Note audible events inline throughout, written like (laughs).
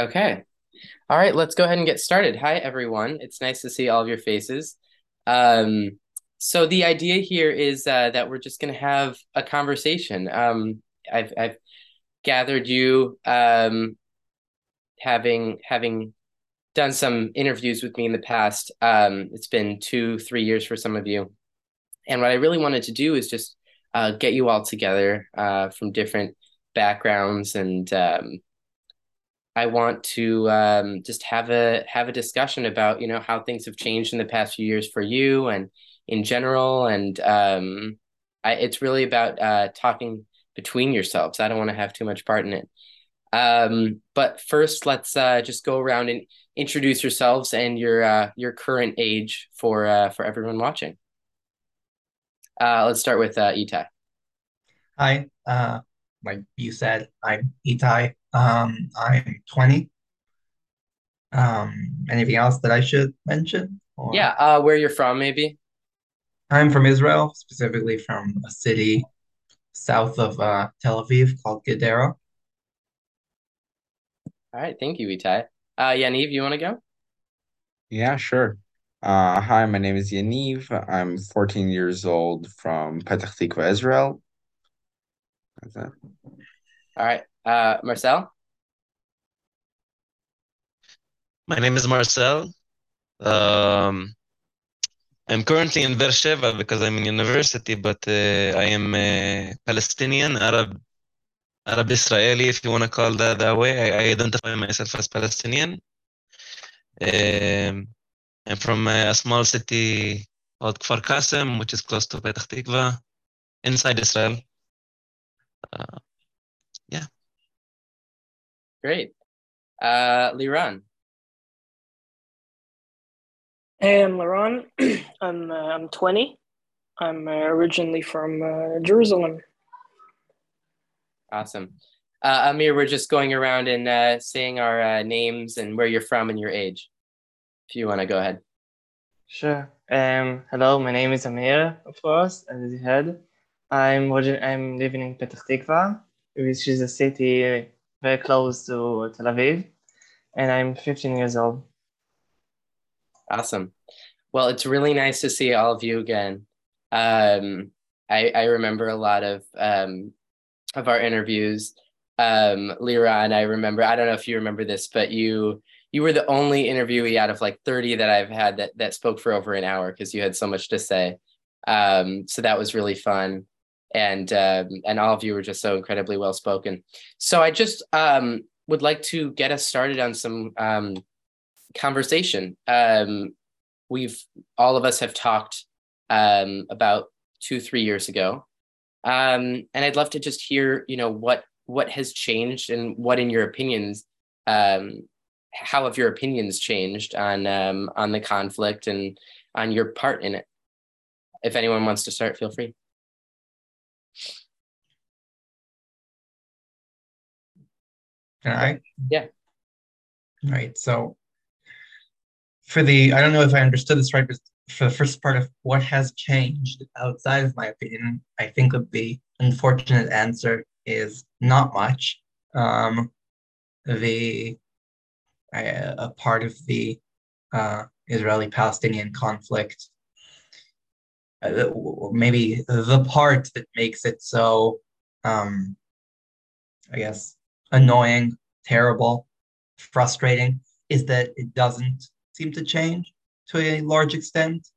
Okay. All right, let's go ahead and get started. Hi, everyone. It's nice to see all of your faces. Um, so the idea here is uh, that we're just going to have a conversation. Um, I've, I've gathered you, um, having having done some interviews with me in the past. Um, it's been two, three years for some of you, and what I really wanted to do is just uh, get you all together uh, from different backgrounds and um, I want to um, just have a have a discussion about you know how things have changed in the past few years for you and in general, and um, I, it's really about uh, talking between yourselves. I don't want to have too much part in it. Um, but first, let's uh, just go around and introduce yourselves and your uh, your current age for uh, for everyone watching. Uh, let's start with uh, Itai. Hi, uh, like you said, I'm Itai. Um, I'm 20. Um, anything else that I should mention? Or... Yeah, uh, where you're from, maybe. I'm from Israel, specifically from a city south of uh, Tel Aviv called Gedera. All right, thank you, Itai. Uh, Yaniv, you want to go? Yeah, sure. Uh, hi, my name is Yaniv. I'm 14 years old from Petah Tikva, Israel. That's it. All right. Uh, Marsel? My name is Marsel. Um, I'm currently in Beersheba because I'm in university, but uh, I am a Palestinian, Arab, Arab Israeli, if you want to call that that way. I, I identify myself as Palestinian. Um, I'm from a small city called Kfar Qasim, which is close to Petah Tikva, inside Israel. Uh, yeah. Great. Uh, Liran. Hey, I'm Liran. (clears throat) I'm uh, I'm 20. I'm uh, originally from uh, Jerusalem. Awesome. Uh, Amir, we're just going around and uh, saying our uh, names and where you're from and your age. If you want to go ahead. Sure. Um, hello, my name is Amir, of course, as you heard. I'm I'm living in Petah Tikva, which is a city very close to Tel Aviv, and I'm 15 years old. Awesome. Well, it's really nice to see all of you again. Um, I, I remember a lot of um, of our interviews. Um, Liran, I remember. I don't know if you remember this, but you you were the only interviewee out of like 30 that I've had that that spoke for over an hour because you had so much to say. Um, so that was really fun and um, and all of you were just so incredibly well spoken. So I just um, would like to get us started on some um, conversation. Um, we've all of us have talked um, about two three years ago, and I'd love to just hear you know what what has changed and what in your opinions how have your opinions changed on on the conflict and on your part in it. If anyone wants to start, feel free. Can I? Yeah. Right. So for the, I don't know if I understood this right, but for the first part of what has changed outside of my opinion, I think the unfortunate answer is not much. Um, the a part of the uh, Israeli-Palestinian conflict, uh, maybe the part that makes it so, um, I guess, annoying, terrible, frustrating is that it doesn't seem to change to a large extent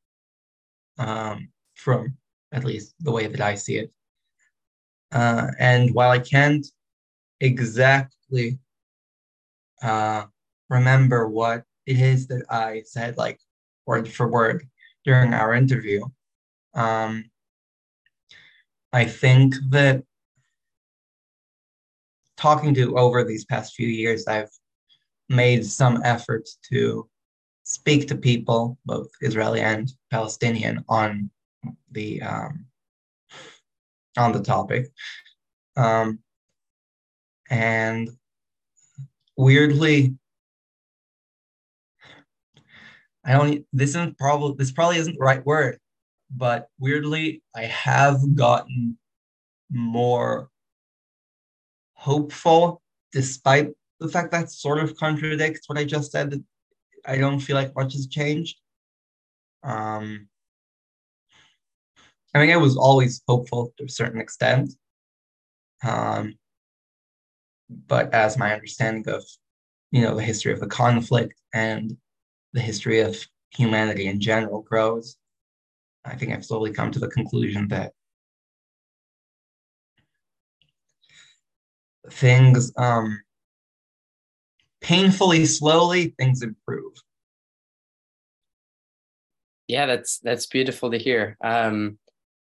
um, from at least the way that I see it. Uh, and while I can't exactly uh, remember what it is that I said, like word for word, during our interview, um, I think that talking to over these past few years, I've made some efforts to speak to people, both Israeli and Palestinian, on the um, on the topic. Um, and weirdly, I don't. This isn't probably this probably isn't the right word, but weirdly, I have gotten more hopeful despite the fact that sort of contradicts what I just said. I don't feel like much has changed. Um, I mean, I was always hopeful to a certain extent. Um, but as my understanding of, you know, the history of the conflict and the history of humanity in general grows, I think I've slowly come to the conclusion that things um, painfully slowly things improve. Yeah, that's that's beautiful to hear. Um,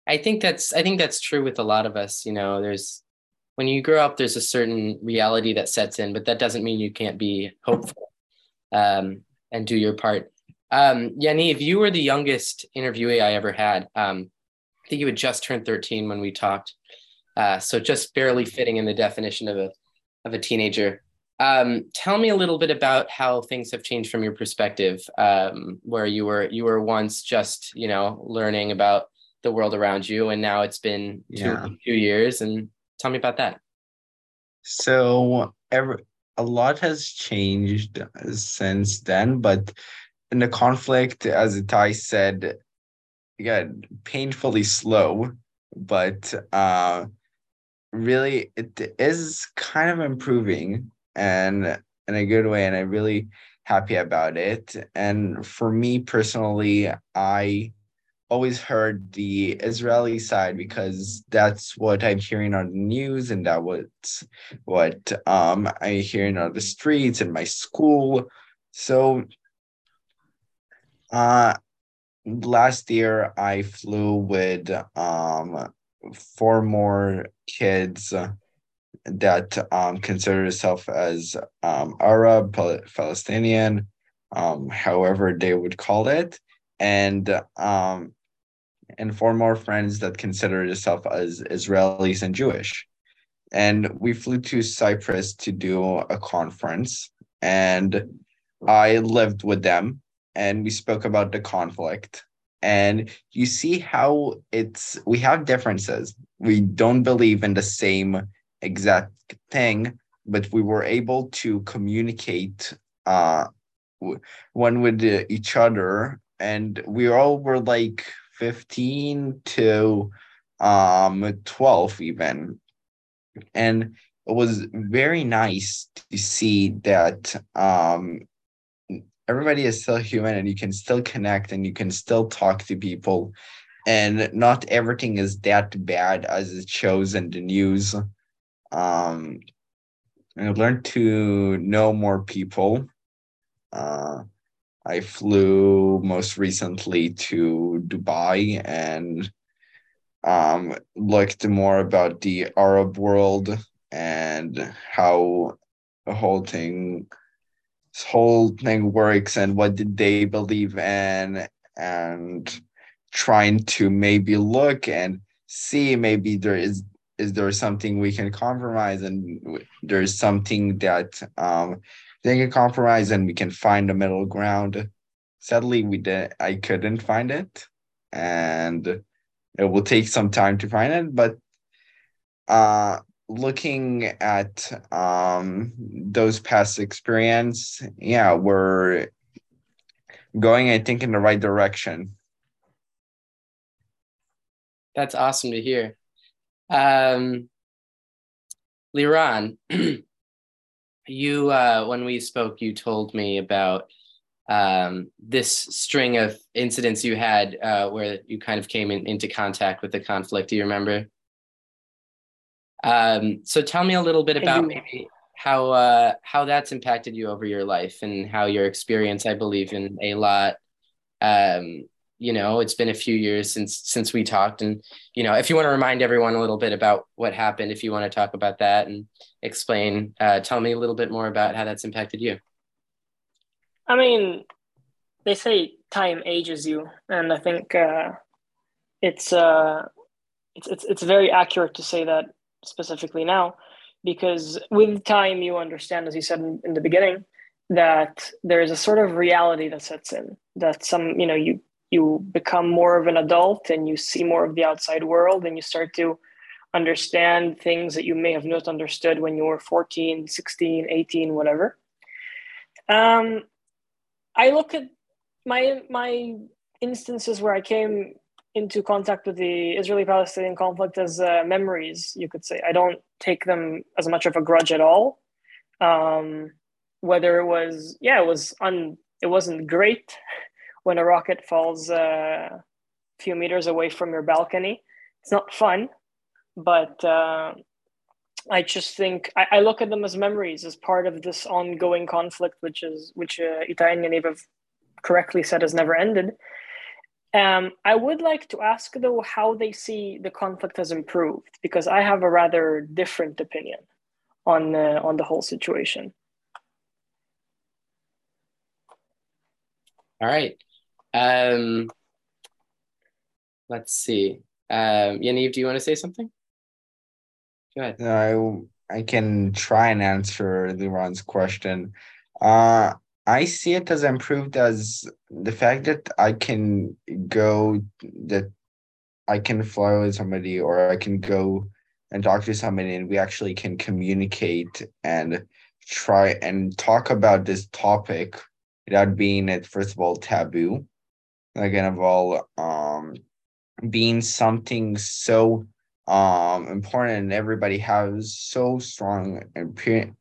I think that's I think that's true with a lot of us. You know, there's when you grow up, there's a certain reality that sets in, but that doesn't mean you can't be hopeful um, and do your part. Um, if you were the youngest interviewee I ever had. Um, I think you had just turned 13 when we talked, uh, so just barely fitting in the definition of a of a teenager. Um, tell me a little bit about how things have changed from your perspective, um, where you were you were once just you know learning about the world around you, and now it's been two, Yeah. two years. And tell me about that. So every a lot has changed since then, but in the conflict, as Itai said, yeah, painfully slow, but uh really it is kind of improving and in a good way, and I'm really happy about it. And for me personally, I always heard the Israeli side because that's what I'm hearing on the news and that was what um I hearing on the streets in my school. So uh last year I flew with um four more kids that um consider themselves as um Arab, Pal- Palestinian, um however they would call it. And um and four more friends that consider themselves as Israelis and Jewish. And we flew to Cyprus to do a conference, and I lived with them, and we spoke about the conflict. And you see how it's we have differences. We don't believe in the same exact thing, but we were able to communicate uh, one with uh, each other, and we all were like 15 to um 12 even and it was very nice to see that um everybody is still human and you can still connect and you can still talk to people. And not everything is that bad as it shows in the news. Um and I learned to know more people. Uh I flew most recently to Dubai and um, looked more about the Arab world and how the whole thing, this whole thing works and what did they believe in, and trying to maybe look and see maybe there is is there something we can compromise and there's something that um they can compromise and we can find a middle ground. Sadly, we did. I couldn't find it, and it will take some time to find it. But uh, looking at um those past experience, yeah, we're going, I think, in the right direction. That's awesome to hear. Um, Liran, (clears throat) you uh, when we spoke, you told me about um, this string of incidents you had uh, where you kind of came in, into contact with the conflict. Do you remember? Um, so tell me a little bit about maybe how uh, how that's impacted you over your life and how your experience, I believe, in a lot. Um, you know, it's been a few years since since we talked, and you know, if you want to remind everyone a little bit about what happened, if you want to talk about that and explain, uh, tell me a little bit more about how that's impacted you. I mean, they say time ages you, and I think uh, it's uh, it's it's it's very accurate to say that specifically now, because with time you understand, as you said in, in the beginning, that there is a sort of reality that sets in. That some you know you you become more of an adult and you see more of the outside world and you start to understand things that you may have not understood when you were 14, 16, 18, whatever. Um, I look at my my instances where I came into contact with the Israeli-Palestinian conflict as uh, memories, you could say. I don't take them as much of a grudge at all. Um, whether it was, yeah, it was un, it wasn't great (laughs) when a rocket falls uh, a few meters away from your balcony. It's not fun, but uh, I just think I, I, look at them as memories, as part of this ongoing conflict, which is which uh, Itai and Yaniv have correctly said has never ended. Um, I would like to ask though how they see the conflict has improved because I have a rather different opinion on uh, on the whole situation. All right. Um, let's see. Um, Yaniv, do you want to say something? Go ahead. No, I I can try and answer Liran's question. Uh, I see it as improved as the fact that I can go that I can fly with somebody or I can go and talk to somebody and we actually can communicate and try and talk about this topic without being at first of all taboo. Again of all um being something so um important and everybody has so strong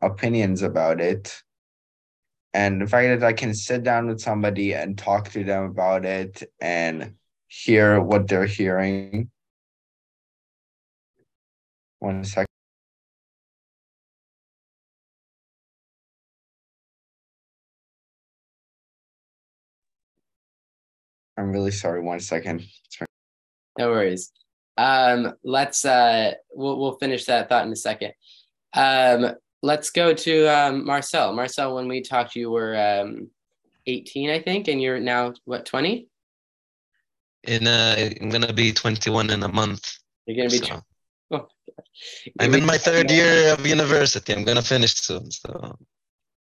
opinions about it and the fact that i can sit down with somebody and talk to them about it and hear what they're hearing one second i'm really sorry one second sorry. no worries um, let's uh, we'll we'll finish that thought in a second. Um, let's go to um, Marsel. Marsel, when we talked, you were um, 18, I think, and you're now what 20? In uh, I'm gonna be 21 in a month. You're gonna be. So. Oh, I'm in my third year of university. I'm gonna finish soon. So.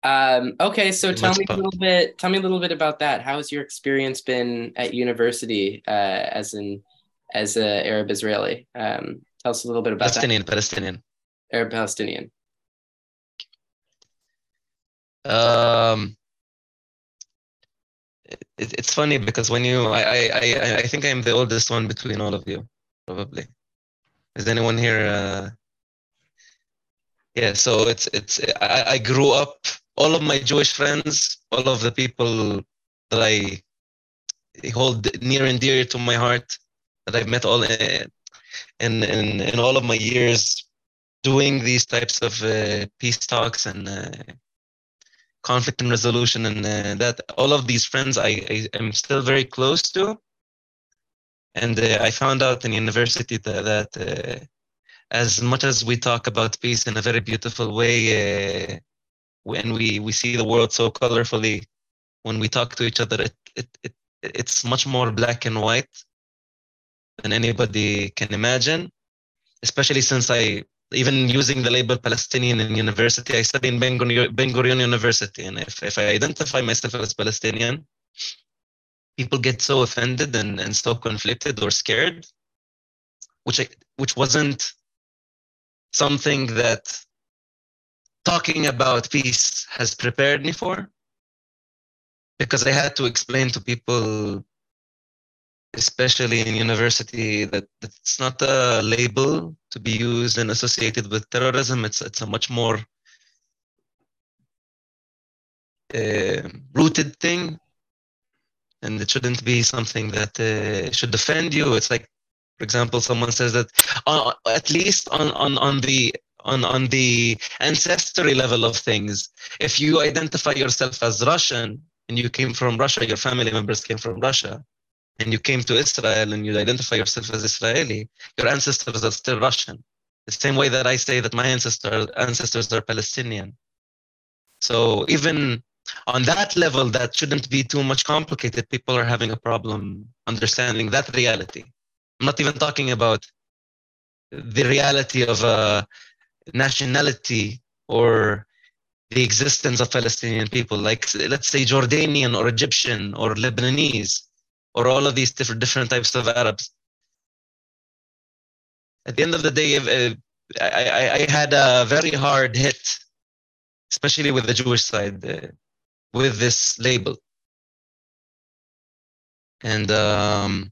Um, okay, so tell me a little bit. Tell me a little bit about that. How has your experience been at university, uh, as in as an Arab Israeli. Um, tell us a little bit about Palestinian, that. Palestinian. Arab Palestinian. Um, it, it's funny because when you, I, I, I think I'm the oldest one between all of you, probably. Is anyone here? Uh, yeah, so it's it's. I, I grew up. All of my Jewish friends, all of the people that I hold near and dear to my heart, that I've met all in in in all of my years doing these types of uh, peace talks and uh, conflict and resolution and uh, that all of these friends I, I am still very close to. And uh, I found out in university that, that uh, as much as we talk about peace in a very beautiful way uh, when we we see the world so colorfully when we talk to each other it, it, it it's much more black and white than anybody can imagine, especially since I, even using the label Palestinian in university, I study in Ben Gurion University. And if, if I identify myself as Palestinian, people get so offended and, and so conflicted or scared, which, I, which wasn't something that talking about peace has prepared me for because I had to explain to people especially in university, that it's not a label to be used and associated with terrorism. It's it's a much more uh, rooted thing, and it shouldn't be something that uh, should defend you. It's like, for example, someone says that uh, at least on on on the on on the ancestry level of things, if you identify yourself as Russian and you came from Russia, your family members came from Russia and you came to Israel and you identify yourself as Israeli, your ancestors are still Russian. The same way that I say that my ancestor, ancestors are Palestinian. So even on that level, that shouldn't be too much complicated. People are having a problem understanding that reality. I'm not even talking about the reality of a nationality or the existence of Palestinian people, like let's say Jordanian or Egyptian or Lebanese or all of these different different types of Arabs. at the end of the day, uh, I, I, I had a very hard hit, especially with the Jewish side, uh, with this label. And um,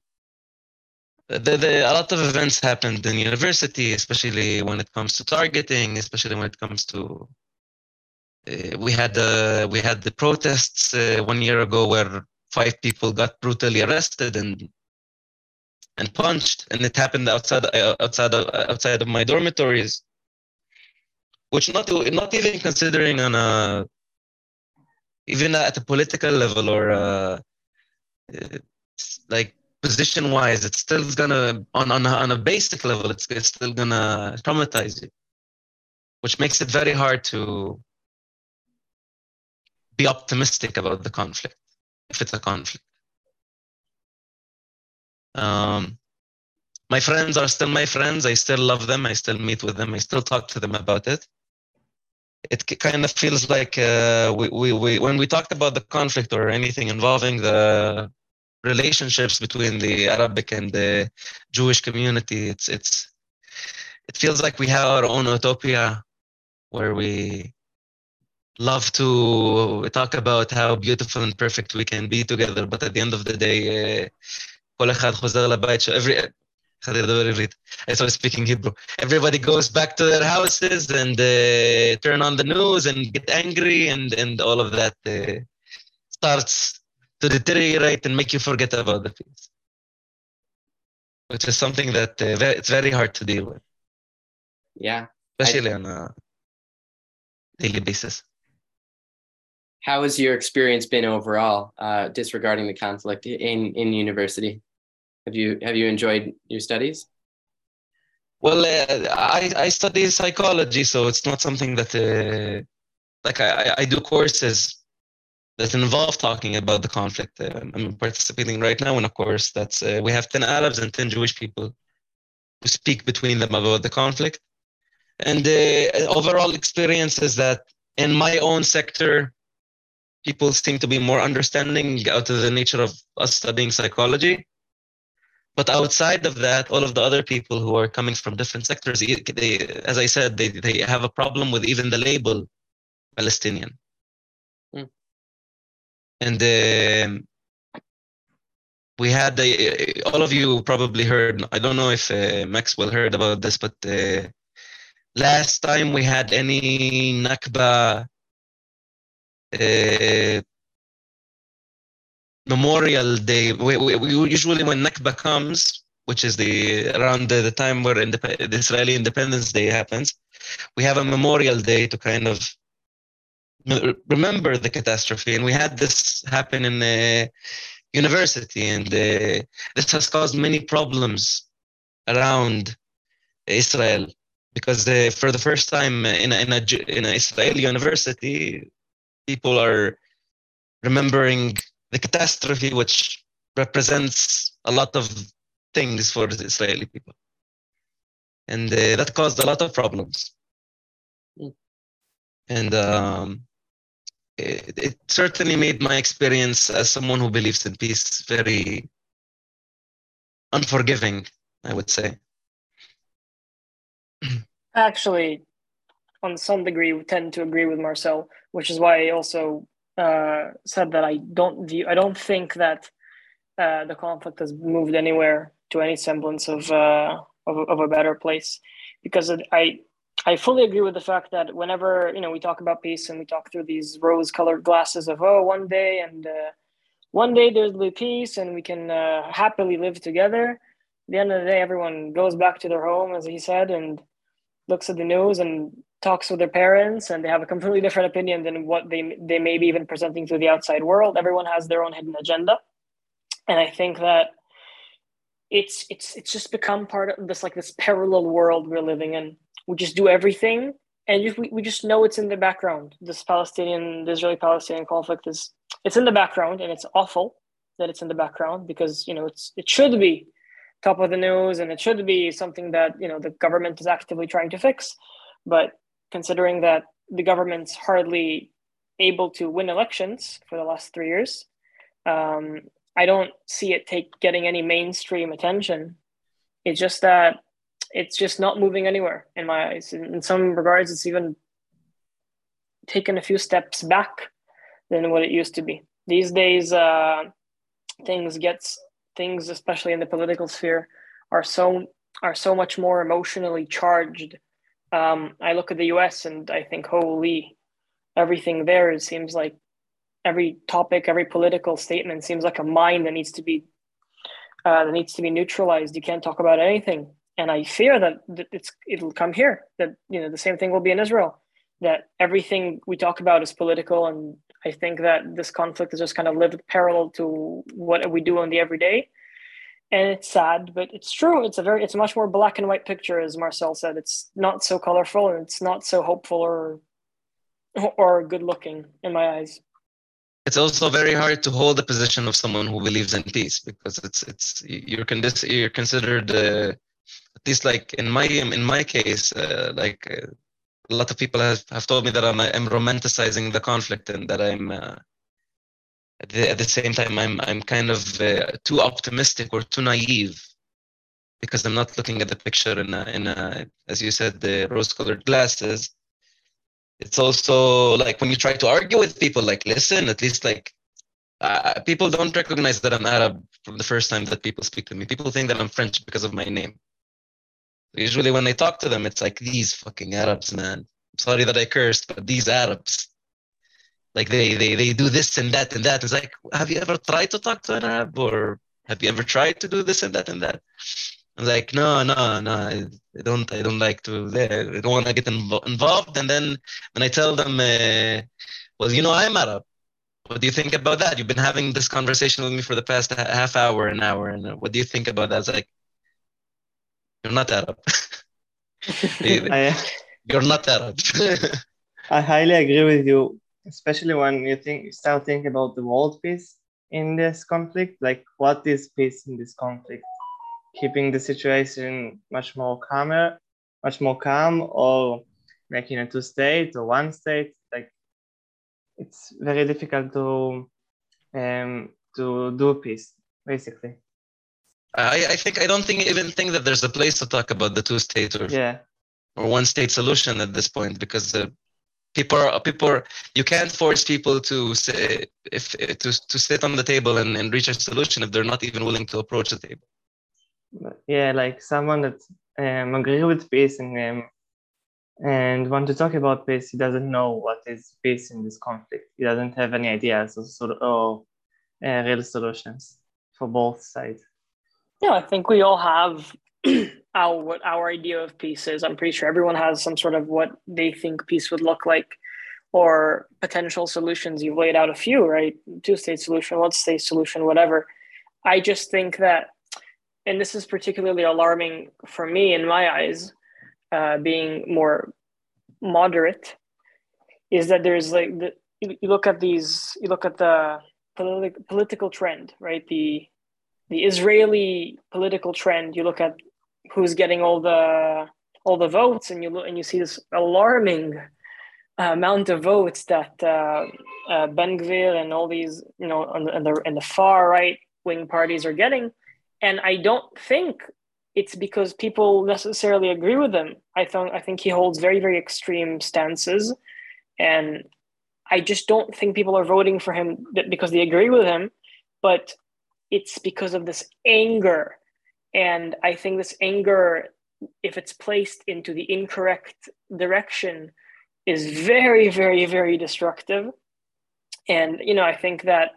the, the, a lot of events happened in university, especially when it comes to targeting, especially when it comes to. Uh, we had the we had the protests uh, one year ago where five people got brutally arrested and and punched, and it happened outside uh, outside of, outside of my dormitories, which not not even considering on a even at a political level or uh, like position wise, it's still gonna on on a, on a basic level, it's it's still gonna traumatize you, which makes it very hard to be optimistic about the conflict if it's a conflict. Um, my friends are still my friends. I still love them. I still meet with them. I still talk to them about it. It kind of feels like uh, we, we, we, when we talk about the conflict or anything involving the relationships between the Arabic and the Jewish community, it's it's it feels like we have our own utopia where we love to talk about how beautiful and perfect we can be together, but at the end of the day, כל אחד חוזר לבית, every, I started speaking Hebrew. Everybody goes back to their houses and uh, turn on the news and get angry, and, and all of that uh, starts to deteriorate and make you forget about the peace, which is something that uh, very, it's very hard to deal with. Yeah, especially I, on a daily basis. How has your experience been overall, uh, disregarding the conflict in in university? Have you have you enjoyed your studies? Well, uh, I I study psychology, so it's not something that uh, like I I do courses that involve talking about the conflict. I'm participating right now in a course that's uh, we have ten Arabs and ten Jewish people who speak between them about the conflict. And the uh, overall experience is that in my own sector, people seem to be more understanding out of the nature of us studying psychology. But outside of that, all of the other people who are coming from different sectors, they, as I said, they, they have a problem with even the label Palestinian. Mm. And um, we had the, all of you probably heard, I don't know if uh, Maxwell heard about this, but uh, last time we had any Nakba Memorial Day. We, we, we, usually when Nakba comes, which is the around the, the time where indep- the Israeli Independence Day happens, we have a Memorial Day to kind of remember the catastrophe. And we had this happen in the university, and uh, this has caused many problems around Israel because uh, for the first time in a, in a in an Israeli university, people are remembering the catastrophe, which represents a lot of things for the Israeli people. And uh, that caused a lot of problems. Mm. And um, it, it, certainly made my experience as someone who believes in peace very unforgiving, I would say. Actually, on some degree, we tend to agree with Marsel, which is why I also uh, said that I don't view, I don't think that uh, the conflict has moved anywhere to any semblance of, uh, of, of a better place, because I I fully agree with the fact that whenever you know we talk about peace and we talk through these rose-colored glasses of oh one day and uh, one day there'll be peace and we can uh, happily live together. At the end of the day, everyone goes back to their home, as he said, and looks at the news and talks with their parents and they have a completely different opinion than what they they may be even presenting to the outside world. Everyone has their own hidden agenda. And i think that it's it's it's just become part of this like this parallel world we're living in. We just do everything and just, we, we just know it's in the background. This palestinian the israeli palestinian conflict is it's in the background and it's awful that it's in the background because you know it's it should be top of the news and it should be something that you know the government is actively trying to fix. But considering that the government's hardly able to win elections for the last three years. Um, I don't see it take getting any mainstream attention. It's just that it's just not moving anywhere in my eyes. In, in some regards, it's even taken a few steps back than what it used to be. These days, uh, things gets things, especially in the political sphere, are so are so much more emotionally charged. Um, I look at the U.S. and I think, holy, everything there seems like every topic, every political statement seems like a mine that needs to be uh, that needs to be neutralized. You can't talk about anything, and I fear that it's it'll come here. That you know the same thing will be in Israel. That everything we talk about is political, and I think that this conflict is just kind of lived parallel to what we do on the everyday. And it's sad, but it's true. It's a very, it's a much more black and white picture, as Marsel said. It's not so colorful and it's not so hopeful or, or good looking in my eyes it's also very hard to hold the position of someone who believes in peace because it's it's you're con- you're considered uh, at least like in my in my case uh, like uh, a lot of people have, have told me that I'm I'm romanticizing the conflict and that I'm uh, at, the, at the same time I'm I'm kind of uh, too optimistic or too naive because I'm not looking at the picture in a, in a, as you said the rose-colored glasses. It's also like when you try to argue with people like listen at least like uh, people don't recognize that i'm arab from the first time that people speak to me. People think that i'm french because of my name. Usually when i talk to them it's like these fucking arabs man. I'm sorry that i cursed but these arabs like they they they do this and that and that it's like have you ever tried to talk to an arab or have you ever tried to do this and that and that I'm like, no, no, no, I, don't, I don't like to, I don't want to get inv- involved. And then when I tell them, uh, well, you know, I'm Arab. What do you think about that? You've been having this conversation with me for the past half hour, an hour, and what do you think about that? It's like, you're not Arab. (laughs) (laughs) You're not Arab. (laughs) I highly agree with you, especially when you think you start thinking about the world peace in this conflict. Like, what is peace in this conflict? keeping the situation much more calmer, much more calm, or making a two state or one state. Like it's very difficult to um, to do peace, basically. I, I think I don't think even think that there's a place to talk about the two state or yeah or one state solution at this point because uh, people are people you can't force people to say if to to sit on the table and, and reach a solution if they're not even willing to approach the table yeah, like someone that um, agree with peace and um, and want to talk about peace, he doesn't know what is peace in this conflict. He doesn't have any ideas or, sort of, or uh, real solutions for both sides. Yeah, I think we all have (clears throat) our what our idea of peace is. I'm pretty sure everyone has some sort of what they think peace would look like or potential solutions. You've laid out a few, right? Two state solution, one state solution, whatever. I just think that and this is particularly alarming for me in my eyes, uh, being more moderate, is that there's like the, you look at these, you look at the politi- political trend, right? The the Israeli political trend. You look at who's getting all the all the votes, and you look and you see this alarming amount of votes that uh, uh, Ben Gvir and all these, you know, on the, on the, on the far right wing parties are getting. And I don't think it's because people necessarily agree with him. I think I think he holds very very extreme stances, and I just don't think people are voting for him because they agree with him, but it's because of this anger, and I think this anger, if it's placed into the incorrect direction, is very very very destructive, and you know I think that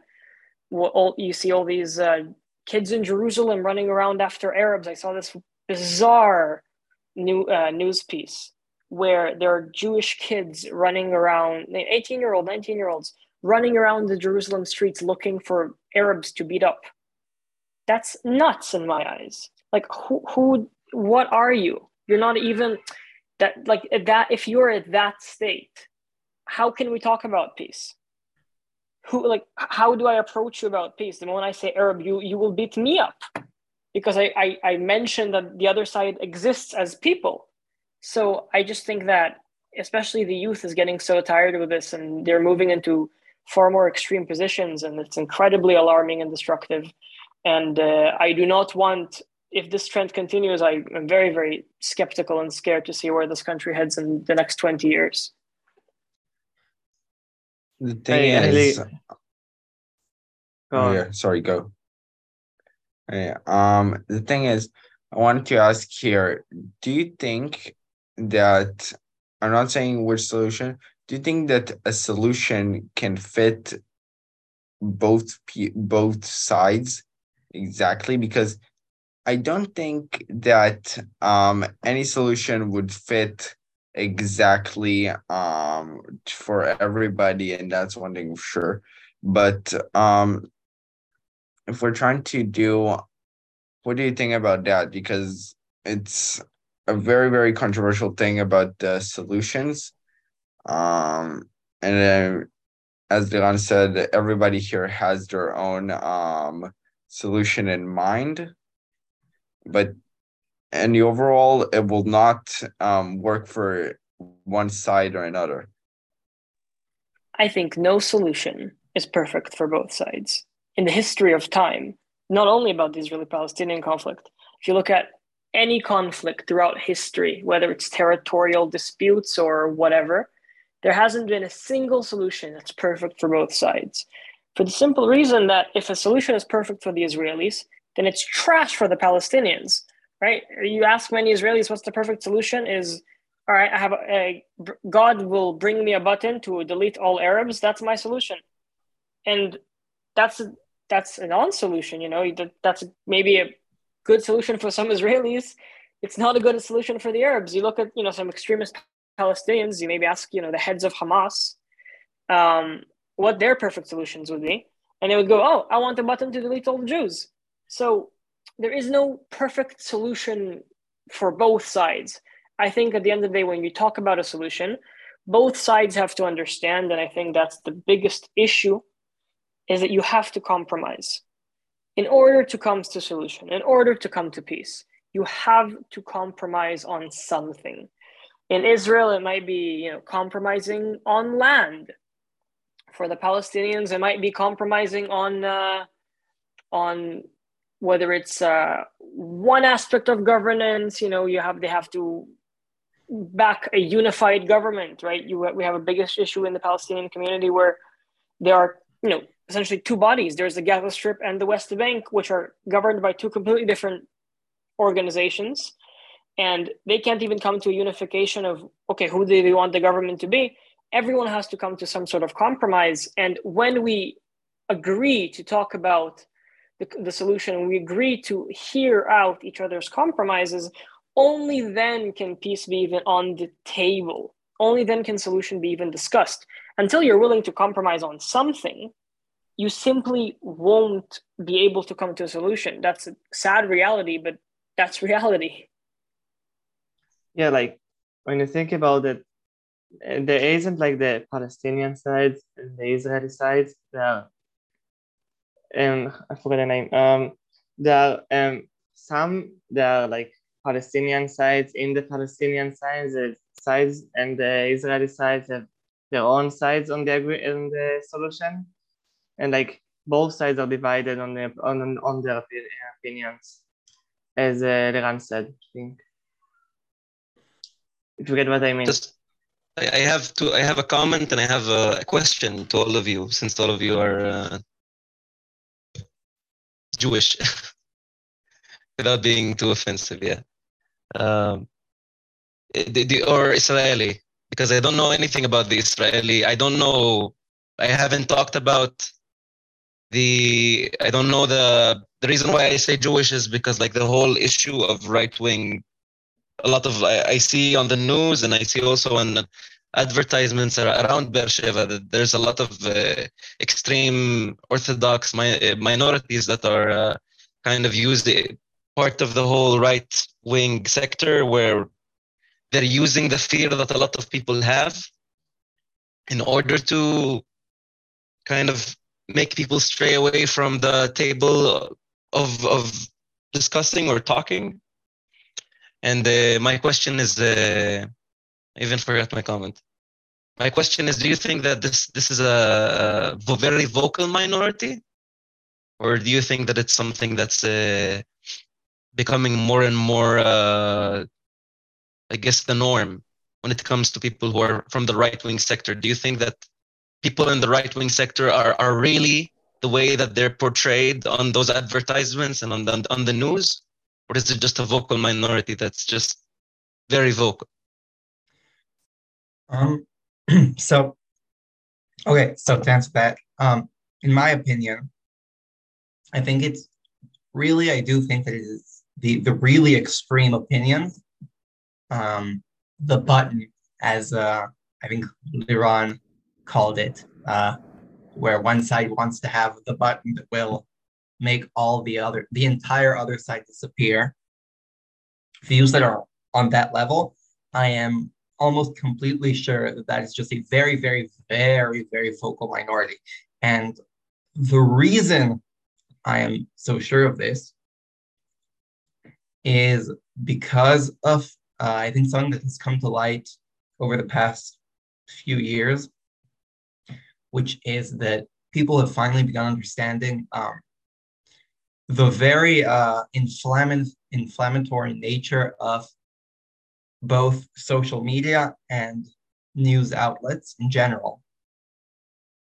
all, you see all these uh, kids in Jerusalem running around after Arabs. I saw this bizarre new uh, news piece where there are Jewish kids running around, 18 year old, 19 year olds running around the Jerusalem streets looking for Arabs to beat up. That's nuts in my eyes. Like who, who, what are you? You're not even that, like that. If you're at that state, how can we talk about peace? who like how do I approach you about peace? The moment I say Arab, you you will beat me up because I, I, I mentioned that the other side exists as people. So I just think that especially the youth is getting so tired of this and they're moving into far more extreme positions and it's incredibly alarming and destructive. And uh, I do not want if this trend continues, I am very, very skeptical and scared to see where this country heads in the next 20 years. The thing I is, really- Go oh, on. yeah, sorry, go. Yeah, um, the thing is, I wanted to ask here, do you think that, I'm not saying which solution, do you think that a solution can fit both both sides exactly? Because I don't think that um any solution would fit exactly um for everybody, and that's one thing for sure. But um if we're trying to do what do you think about that? Because it's a very, very controversial thing about the solutions. Um, and then, as Dylan said, everybody here has their own um, solution in mind. But and the overall, it will not um, work for one side or another. I think no solution is perfect for both sides. In the history of time, not only about the Israeli Palestinian conflict, if you look at any conflict throughout history, whether it's territorial disputes or whatever, there hasn't been a single solution that's perfect for both sides. For the simple reason that if a solution is perfect for the Israelis, then it's trash for the Palestinians, right? You ask many Israelis what's the perfect solution is all right, I have a, a God will bring me a button to delete all Arabs. That's my solution, and that's a, that's a non-solution. You know, that, that's maybe a good solution for some (laughs) Israelis. It's not a good solution for the Arabs. You look at you know some extremist Palestinians. You maybe ask you know the heads of Hamas um, what their perfect solutions would be, and they would go, "Oh, I want a button to delete all the Jews." So there is no perfect solution for both sides. I think at the end of the day, when you talk about a solution, both sides have to understand, and I think that's the biggest issue, is that you have to compromise. In order to come to solution, in order to come to peace, you have to compromise on something. In Israel, it might be you know compromising on land. For the Palestinians, it might be compromising on uh, on whether it's uh, one aspect of governance. You know, you have they have to back a unified government, right? You we have a biggest issue in the Palestinian community where there are you know essentially two bodies. There's the Gaza Strip and the West Bank, which are governed by two completely different organizations, and they can't even come to a unification of okay, who do they want the government to be? Everyone has to come to some sort of compromise, and when we agree to talk about the, the solution, we agree to hear out each other's compromises only then can peace be even on the table. Only then can solution be even discussed. Until you're willing to compromise on something, you simply won't be able to come to a solution. That's a sad reality, but that's (laughs) reality. Yeah, like when you think about it, there isn't like the Palestinian side and the Israeli side. There, um, I forgot the name. Um, there are um some there are like Palestinian sides in the Palestinian sides, the sides and the Israeli sides have their own sides on the agree on the solution, and like both sides are divided on their on on their opinions, as uh, Liran said. I think. If you get what I mean. Just, I have to. I have a comment and I have a question to all of you, since all of you are uh, Jewish, (laughs) without being too offensive. Yeah, um, the, or Israeli, because I don't know anything about the Israeli. I don't know. I haven't talked about the. I don't know the the reason why I say Jewish is because like the whole issue of right wing a lot of I, I see on the news and I see also on advertisements ar- around Beersheba that there's a lot of uh, extreme Orthodox mi- uh, minorities that are uh, kind of used part of the whole right wing sector where they're using the fear that a lot of people have in order to kind of make people stray away from the table of of discussing or talking and uh, my question is, uh, I even forgot my comment. My question is, do you think that this this is a, very vocal minority, or do you think that it's something that's uh, becoming more and more, uh, I guess, the norm when it comes to people who are from the right wing sector? Do you think that people in the right wing sector are, are really the way that they're portrayed on those advertisements and on the, on the news? Or is it just a vocal minority that's just very vocal? Um, (clears throat) so, okay, so to answer that, um, in my opinion, I think it's really, I do think that it is the, the really extreme opinions, um, the button, as uh, I think Liran called it, uh, where one side wants to have the button that will make all the other, the entire other side disappear. Views that are on that level, I am almost completely sure that that is just a very, very, very, very vocal minority. And the reason I am so sure of this is because of, uh, I think, something that has come to light over the past few years, which is that people have finally begun understanding um, the very uh, inflammatory nature of both social media and news outlets in general.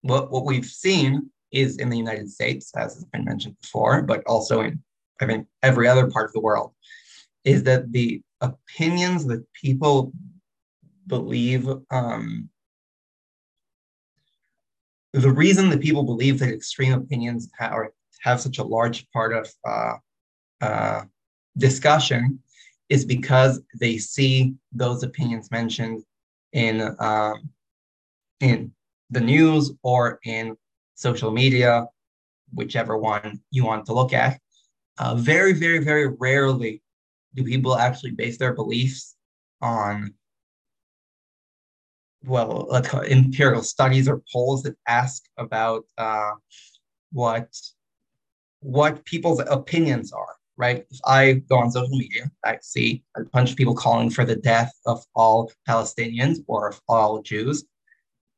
What, what we've seen is in the United States, as has been mentioned before, but also in, I mean, every other part of the world, is that the opinions that people believe, um, the reason that people believe that extreme opinions have, have such a large part of uh, uh, discussion is because they see those opinions mentioned in um, in the news or in social media, whichever one you want to look at. Uh, very, very, very rarely do people actually base their beliefs on well, let's call it empirical studies or polls that ask about uh, what what people's opinions are right? If I go on social media, I see a bunch of people calling for the death of all Palestinians or of all Jews.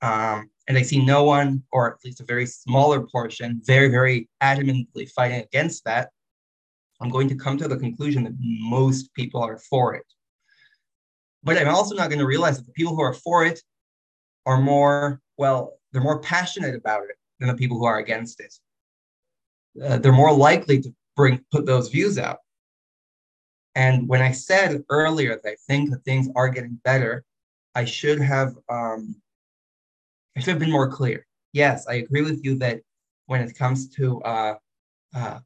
Um, and I see no one, or at least a very smaller portion, very, very adamantly fighting against that. I'm going to come to the conclusion that most people are for it. But I'm also not going to realize that the people who are for it are more, well, they're more passionate about it than the people who are against it. Uh, they're more likely to bring put those views out. And when I said earlier that I think that things are getting better, I should have um, I should have been more clear. Yes, I agree with you that when it comes to uh, uh,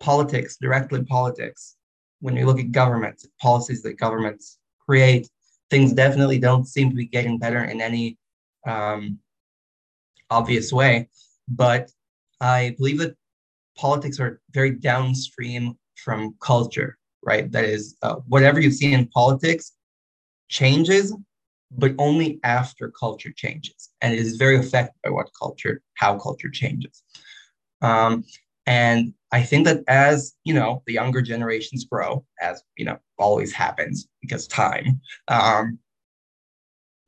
politics, directly politics, when you look at governments, policies that governments create, things definitely don't seem to be getting better in any um, obvious way. But I believe that politics are very downstream from culture, right? That is, uh, whatever you see in politics changes, but only after culture changes. And it is very affected by what culture, how culture changes. Um, and I think that as, you know, the younger generations grow, as, you know, always happens because time, um,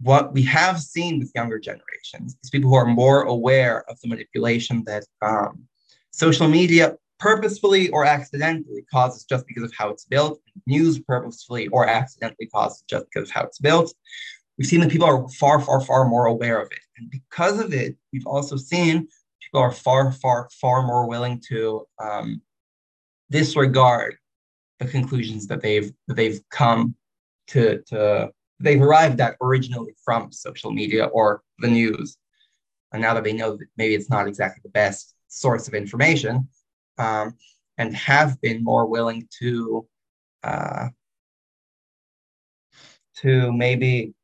what we have seen with younger generations is people who are more aware of the manipulation that um, Social media purposefully or accidentally causes just because of how it's built. News purposefully or accidentally causes just because of how it's built. We've seen that people are far, far, far more aware of it. And because of it, we've also seen people are far, far, far more willing to um, disregard the conclusions that they've that they've come to to they've arrived at originally from social media or the news. And now that they know that maybe it's not exactly the best source of information um, and have been more willing to uh, to maybe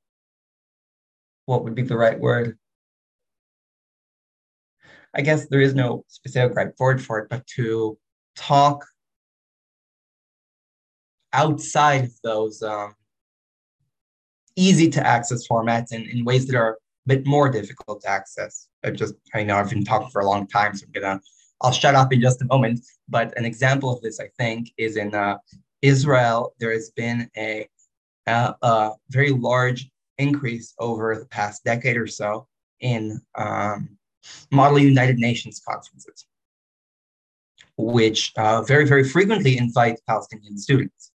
what would be the right word? I guess there is no specific right word for it but to talk outside of those um, easy to access formats in, in ways that are a bit more difficult to access I just I know I've been talking for a long time, so I'm gonna I'll shut up in just a moment. But an example of this, I think, is in uh, Israel. There has been a, a, a very large increase over the past decade or so in um, Model United Nations conferences. which uh, very, very frequently invite Palestinian students.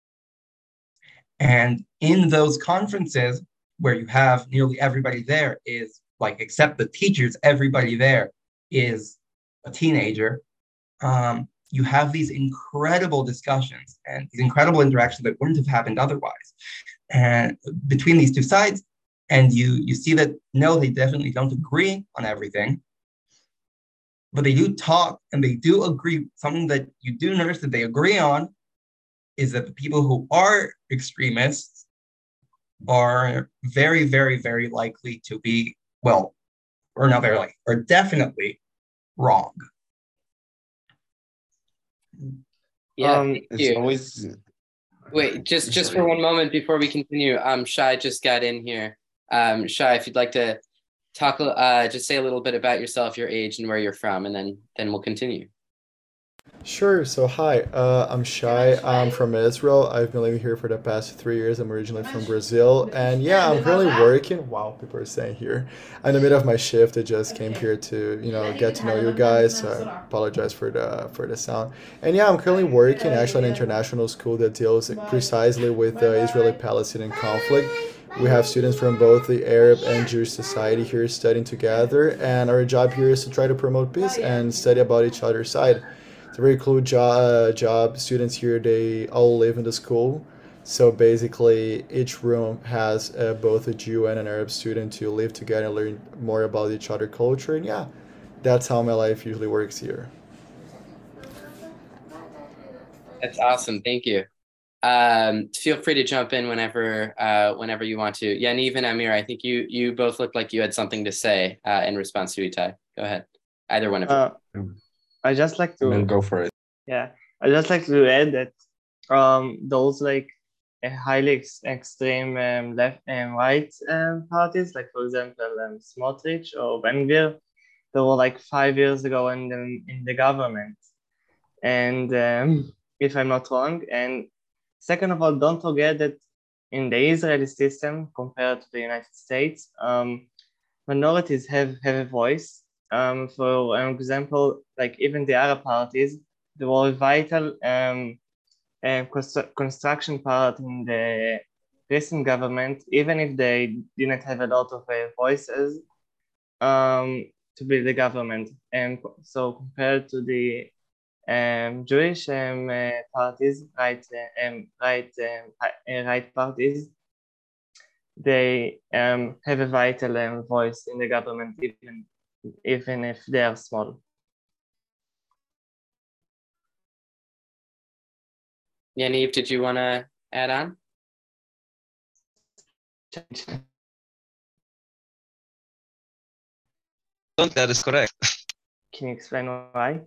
And in those conferences, where you have nearly everybody there is like, except the teachers, everybody there is a teenager. Um, you have these incredible discussions and these incredible interactions that wouldn't have happened otherwise. And between these two sides, and you you see that no, they definitely don't agree on everything, but they do talk and they do agree. Something that you do notice that they agree on is that the people who are extremists are very, very, very likely to be, well, or not very likely, are definitely wrong. Yeah, um, it's you. always Wait, just just for one moment before we continue, um, Shai just got in here. Um, Shai, if you'd like to talk, uh, just say a little bit about yourself, your age, and where you're from, and then then we'll continue. Sure. So, hi, uh, I'm Shai. I'm from Israel. I've been living here for the past three years. I'm originally from Brazil. And yeah, I'm currently working. Wow, people are saying here. I'm in the middle of my shift. I just came here to, you know, get to know you guys. So I apologize for the for the sound. And yeah, I'm currently working actually at an international school that deals precisely with the Israeli-Palestinian conflict. We have students from both the Arab and Jewish society here studying together, and our job here is to try to promote peace and study about each other's side. It's a very cool job. Uh, job. Students here they all live in the school, so basically each room has uh, both a Jew and an Arab student to live together and learn more about each other culture. And yeah, that's how my life usually works here. That's awesome. Thank you. Um, feel free to jump in whenever uh, whenever you want to. Yaniv and Amir, I think you you both looked like you had something to say uh, in response to Itai. Go ahead. Either one of you. I just like to We'll go for it. Yeah, I just like to add that um, those like uh, highly ex- extreme um, left and right um, parties, like for example um, Smotrich or Ben Gvir, they were like five years ago in the, in the government, and um, if I'm not wrong, and second of all, don't forget that in the Israeli system compared to the United States, um, minorities have have a voice. Um, for an example, like even the Arab parties, they were vital um, um, constru- construction part in the recent government, even if they didn't have a lot of uh, voices um, to build the government. And so compared to the um, Jewish um, uh, parties, right, uh, um, right, um, uh, right parties, they um, have a vital um, voice in the government, even even if they are small. Yaniv, did you want to add on? don't that is correct. Can you explain why?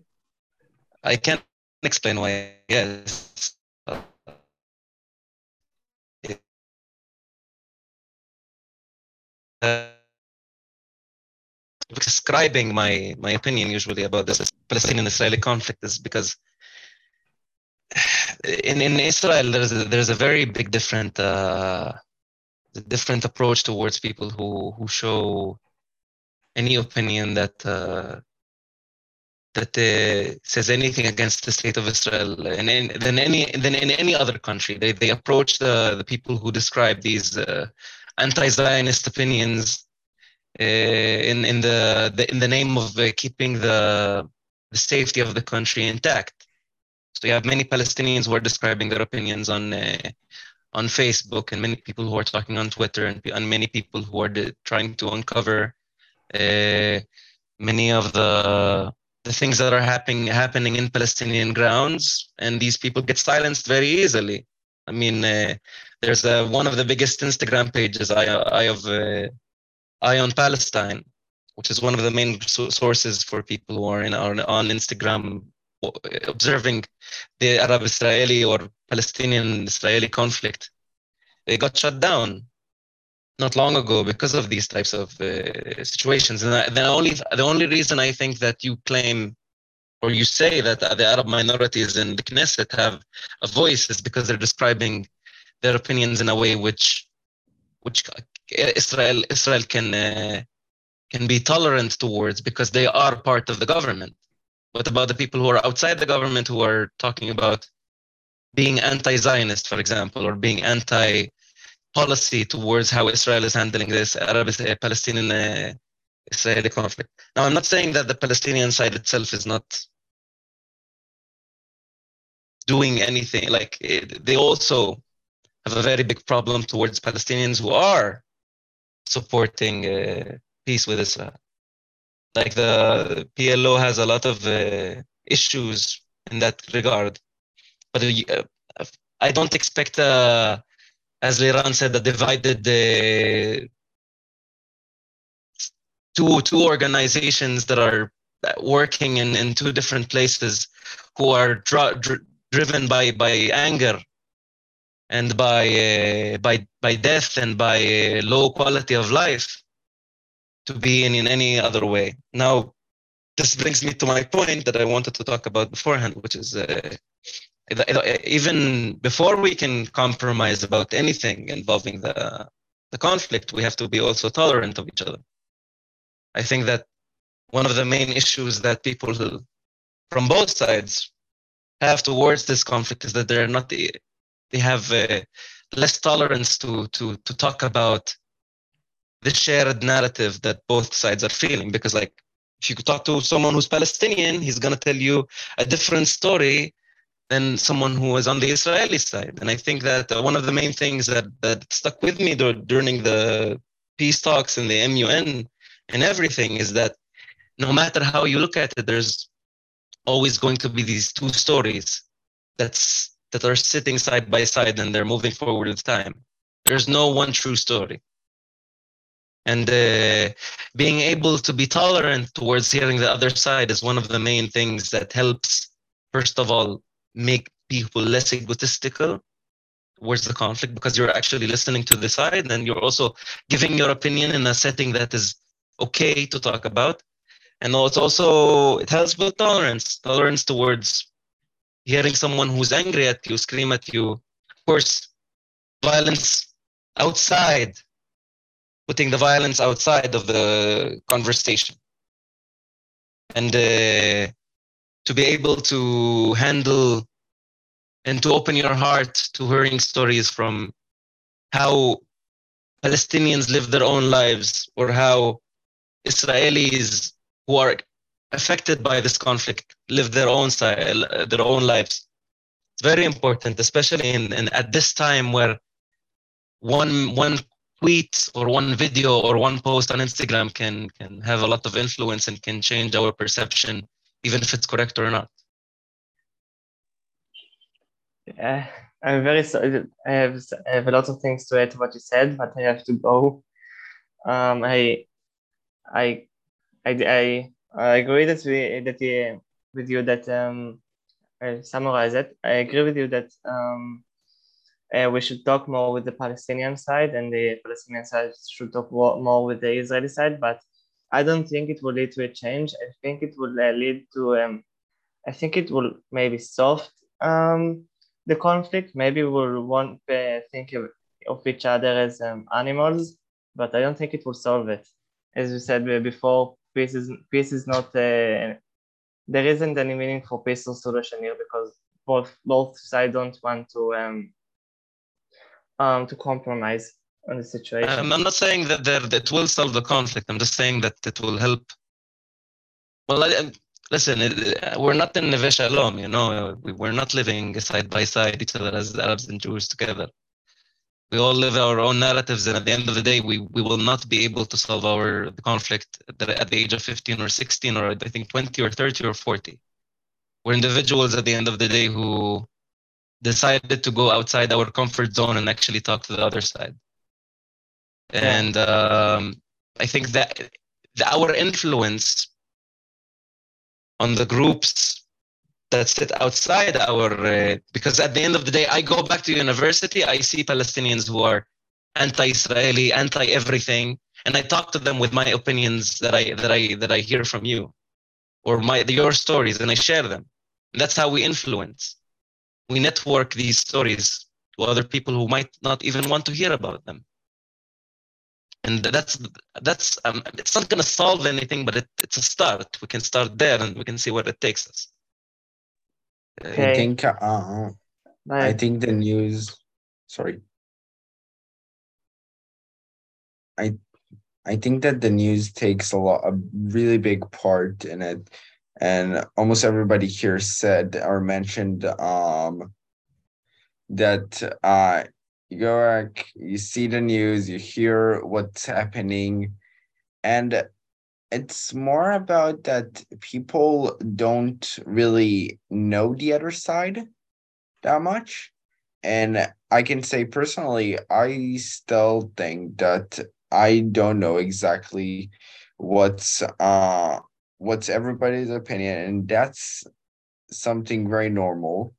I can't explain why. Yes. Uh, describing my my opinion usually about this Palestinian-Israeli conflict is because in in Israel there's a, there's a very big different uh, different approach towards people who who show any opinion that uh, that uh, says anything against the state of Israel and than any than in any other country. They they approach the the people who describe these uh, anti-Zionist opinions in in the, the in the name of uh, keeping the the safety of the country intact. So you have many Palestinians who are describing their opinions on uh, on Facebook, and many people who are talking on Twitter, and, and many people who are de- trying to uncover uh, many of the the things that are happening happening in Palestinian grounds, and these people get silenced very easily. I mean, uh, there's uh, one of the biggest Instagram pages, I, I of uh, Eye on Palestine, which is one of the main so- sources for people who are in on, on Instagram observing the Arab-Israeli or Palestinian-Israeli conflict. They got shut down not long ago because of these types of uh, situations. And the only the only reason I think that you claim or you say that the Arab minorities in the Knesset have a voice is because they're describing their opinions in a way which which Israel Israel can uh, can be tolerant towards because they are part of the government. What about the people who are outside the government who are talking about being anti-Zionist, for example, or being anti-policy towards how Israel is handling this Arab-Palestinian uh, Israeli conflict? Now, I'm not saying that the Palestinian side itself is not doing anything. Like it, they also have a very big problem towards Palestinians who are supporting uh, peace with Israel. Like the PLO has a lot of uh, issues in that regard, but uh, I don't expect, uh, as Liran said, a divided uh, two two organizations that are working in, in two different places who are dr- dr- driven by by anger and by uh, by by death and by uh, low quality of life to be in, in any other way. Now, this brings me to my point that I wanted to talk about beforehand, which is uh, even before we can compromise about anything involving the the conflict, we have to be also tolerant of each other. I think that one of the main issues that people from both sides have towards this conflict is that they're not they have uh, less tolerance to to to talk about the shared narrative that both sides are feeling. Because like if you talk to someone who's palestinian he's going to tell you a different story than someone who is on the israeli side. And i think that uh, one of the main things that that stuck with me during the peace talks and the MUN and everything is that no matter how you look at it there's always going to be these two stories that's that are sitting side by side and they're moving forward with time. There's no one true story. And uh, being able to be tolerant towards hearing the other side is one of the main things that helps, first of all, make people less egotistical towards the conflict because you're actually listening to the side and you're also giving your opinion in a setting that is okay to talk about and it's also it helps with tolerance tolerance towards hearing someone who's angry at you scream at you of course violence outside putting the violence outside of the conversation. And uh, to be able to handle and to open your heart to hearing stories from how Palestinians live their own lives or how Israelis who are affected by this conflict live their own style, their own lives. It's very important, especially in, in at this time where one one tweet or one video or one post on Instagram can can have a lot of influence and can change our perception, even if it's correct or not. Yeah, I'm very sorry. I have I have a lot of things to add to what you said, but I have to go. Um, I I I, I, I agree that we that with you that um, I summarize it. I agree with you that um, uh, we should talk more with the Palestinian side, and the Palestinian side should talk more with the Israeli side. But I don't think it will lead to a change. I think it will uh, lead to. Um, I think it will maybe soft um, the conflict. Maybe we'll want uh, think of, of each other as um, animals, but I don't think it will solve it. As we said before, peace is is not uh, there isn't any meaningful peaceful solution here because both both sides don't want to um um to compromise on the situation. Um, I'm not saying that there that will solve the conflict. I'm just saying that it will help. Well, I, listen, it, we're not in Neve Shalom, you know. We, we're not living side by side each other as Arabs and Jews together we all live our own narratives and at the end of the day we, we will not be able to solve our conflict at the, at the age of 15 or 16 or i think 20 or 30 or 40 we're individuals at the end of the day who decided to go outside our comfort zone and actually talk to the other side. And um, i think that our influence on the groups that sit outside our uh, because at the end of the day i go back to university i see palestinians who are anti-israeli anti-everything and i talk to them with my opinions that i that i that i hear from you or my your stories and i share them. And that's how we influence. We network these stories to other people who might not even want to hear about them. And that's that's um, it's not going to solve anything but it, it's a start. We can start there and we can see where it takes us Okay. I think uh, I think the news. Sorry. I I think that the news takes a lot, a really big part in it, and almost everybody here said or mentioned um that uh you go back, you see the news, you hear what's happening, and it's more about that people don't really know the other side that much. And I can say personally, I still think that I don't know exactly what's uh what's everybody's opinion, and that's something very normal.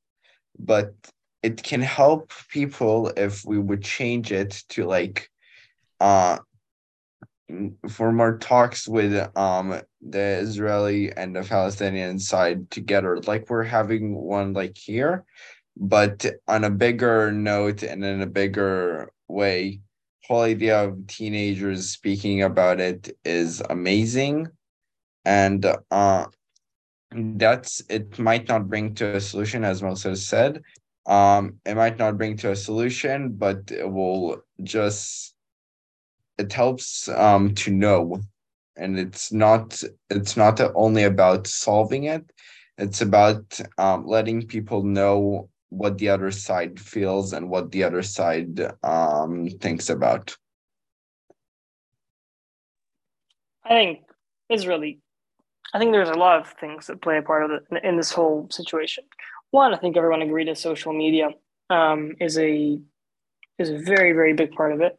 But it can help people if we would change it to like uh for more talks with um the Israeli and the Palestinian side together, like we're having one like here, but on a bigger note and in a bigger way. Whole idea of teenagers speaking about it is amazing, and uh, that's it. Might not bring to a solution, as Moses said. Um, it might not bring to a solution, but it will just it helps um to know and it's not it's not only about solving it it's about um, letting people know what the other side feels and what the other side um thinks about I think Israeli. I think there's a lot of things that play a part of it in this whole situation. One, I think everyone agreed that social media um, is a is a very very big part of it.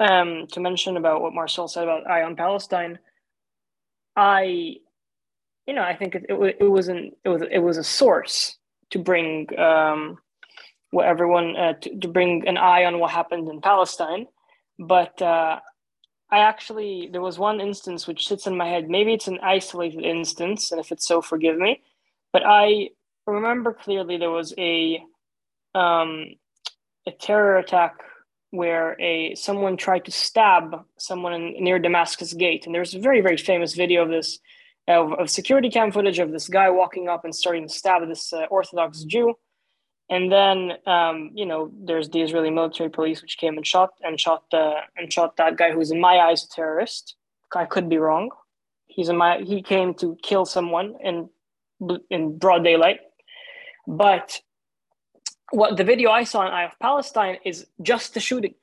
Um, to mention about what Marsel said about Eye on Palestine, I, you know, I think it, it, it was an it was it was a source to bring um, what everyone uh, to, to bring an eye on what happened in Palestine, but uh, I actually there was one instance which sits in my head. Maybe it's an isolated instance, and if it's so, forgive me. But I remember clearly there was a um, a terror attack where a someone tried to stab someone in, near Damascus Gate, and there's a very very famous video of this of, of security cam footage of this guy walking up and starting to stab this uh, Orthodox Jew. And then, um, you know, there's the Israeli military police which came and shot and shot uh, and shot that guy who's in my eyes a terrorist. I could be wrong. He's in my he came to kill someone in in broad daylight. But what the video I saw in Eye of Palestine is just the shooting.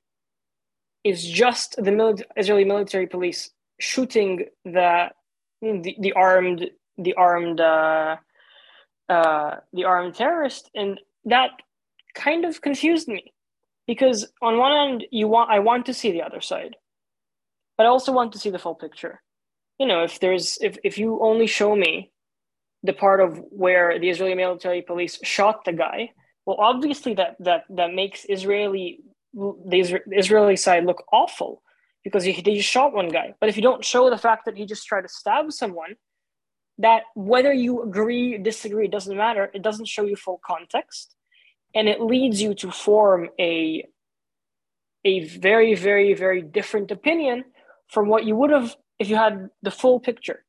Is just the mili- Israeli military police shooting the the, the armed the armed uh, uh, the armed terrorist, and that kind of confused me because on one end you want I want to see the other side, but I also want to see the full picture. You know, if there's if if you only show me the part of where the Israeli military police shot the guy, well, obviously that that that makes Israeli the Israeli side look awful because he, just shot one guy. But if you don't show the fact that he just tried to stab someone, that whether you agree disagree it doesn't matter. It doesn't show you full context, and it leads you to form a a very very very different opinion from what you would have if you had the full picture.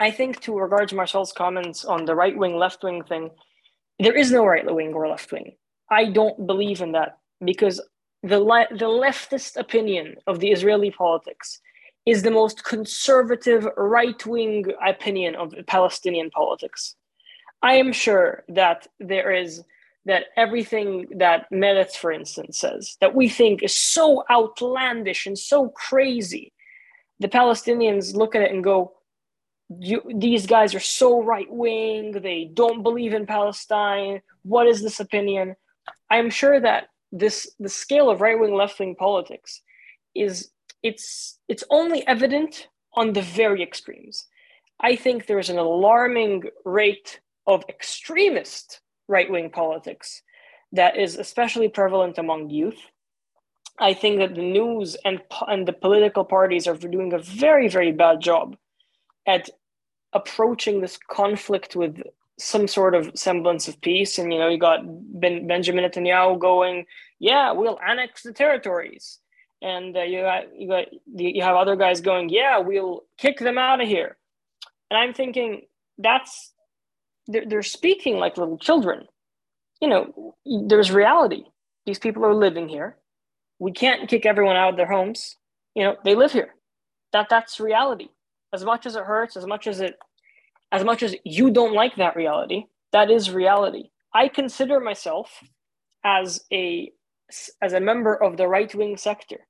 I think to regards Marsel's comments on the right wing left wing thing, there is no right wing or left wing. I don't believe in that because the le- the leftist opinion of the Israeli politics is the most conservative right wing opinion of Palestinian politics. I am sure that there is that everything that Meretz, for instance, says that we think is so outlandish and so crazy, the Palestinians look at it and go, you, these guys are so right wing. They don't believe in Palestine. What is this opinion? I'm sure that this the scale of right wing left wing politics is it's it's only evident on the very extremes. I think there's an alarming rate of extremist right wing politics that is especially prevalent among youth. I think that the news and and the political parties are doing a very very bad job at approaching this conflict with some sort of semblance of peace. And you know, you got ben, Benjamin Netanyahu going, "Yeah, we'll annex the territories," and uh, you got you got you have other guys going, yeah, we'll kick them out of here, and I'm thinking that's they're, they're speaking like little children. You know, there's reality. These people are living here. We can't kick everyone out of their homes. You know, they live here. That that's reality. As much as it hurts, as much as it, as much as you don't like that reality, that is reality. I consider myself as a as a member of the right wing sector.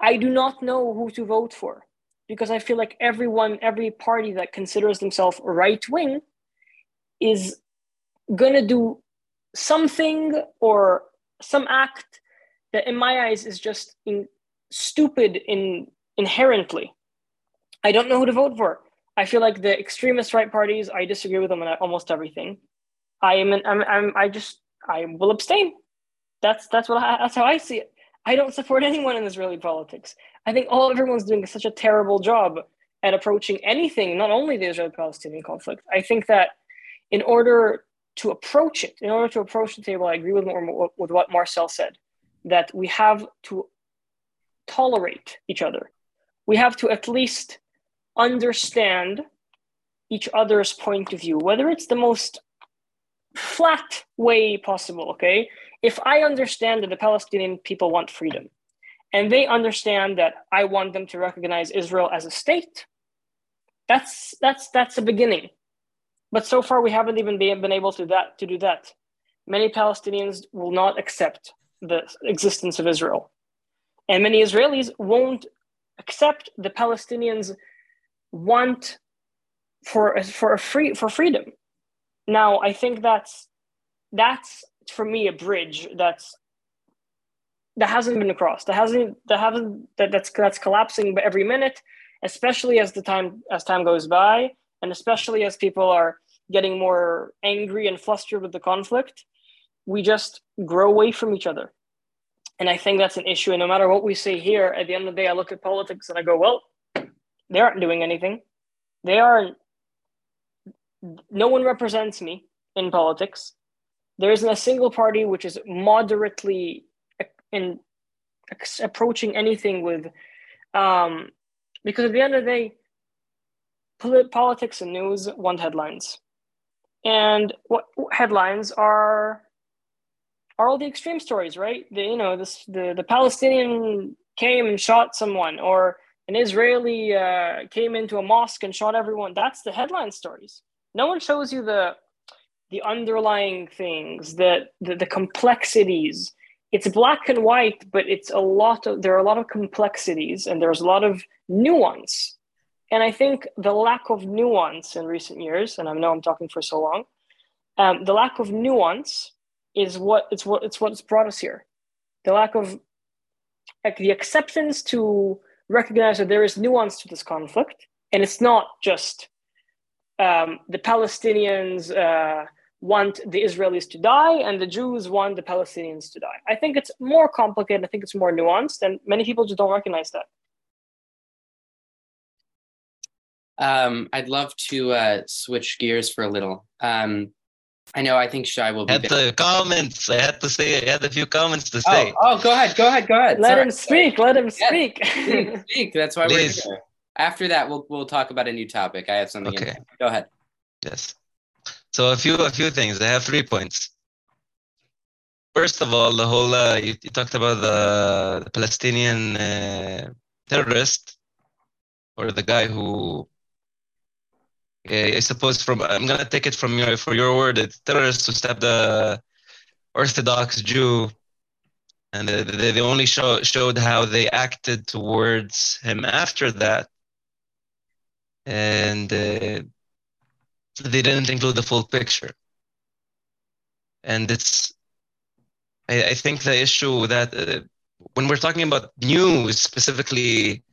I do not know who to vote for because I feel like everyone, every party that considers themselves right wing is going to do something or some act that in my eyes is just in, stupid in inherently i don't know who to vote for. I feel like the extremist right parties i disagree with them on almost everything. I am an, I'm, I'm i just i will abstain. That's that's what I, that's how i see it. I don't support (laughs) anyone in israeli politics. I think all everyone's doing such a terrible job at approaching anything not only the israeli palestinian conflict. I think that in order to approach it, in order to approach the table, I agree with, with what Marsel said, that we have to tolerate each other. We have to at least understand each other's point of view, whether it's the most flat way possible, okay? If I understand that the Palestinian people want freedom, and they understand that I want them to recognize Israel as a state, that's that's that's a beginning. But so far, we haven't even been, able to that to do that. Many Palestinians will not accept the existence of Israel, and many Israelis won't accept the Palestinians' want for for a free for freedom. Now, I think that's that's for me a bridge that's that hasn't been crossed. That hasn't that hasn't that, that's that's collapsing every minute, especially as the time as time goes by, and especially as people are getting more angry and flustered with the conflict, we just grow away from each other. And I think that's an issue. And no matter what we say here, at the end of the day, I look at politics and I go, well, they aren't doing anything. They aren't, no one represents me in politics. There isn't a single party which is moderately in approaching anything with, um, because at the end of the day, politics and news want headlines. And what headlines are are all the extreme stories, right? The, you know, this the the Palestinian came and shot someone, or an Israeli uh, came into a mosque and shot everyone. That's the headline stories. No one shows you the the underlying things, the, the the complexities. It's black and white, but it's a lot of there are a lot of complexities and there's a lot of nuance and I think the lack of nuance in recent years, and I know I'm talking for so long, um, the lack of nuance is what it's what it's what's brought us here. The lack of like the acceptance to recognize that there is nuance to this conflict, and it's not just um, the Palestinians uh, want the Israelis to die and the Jews want the Palestinians to die. I think it's more complicated. I think it's more nuanced, and many people just don't recognize that. Um, I'd love to uh, switch gears for a little. Um, I know. I think Shai will be. Had the comments. I had to say. I had a few comments to say. Oh, oh go ahead. Go ahead. Go ahead. Let Sorry. him speak. Let him speak. speak, speak. (laughs) That's why Please. we're here. After that, we'll we'll talk about a new topic. I have something. Okay. Go ahead. Yes. So a few a few things. I have three points. First of all, the whole uh, you, you talked about the, the Palestinian uh, terrorist or the guy who I suppose from I'm gonna take it from your for your word. It's terrorists who stab the Orthodox Jew, and they, they only show, showed how they acted towards him after that, and uh, they didn't include the full picture. And it's, I, I think the issue that uh, when we're talking about news specifically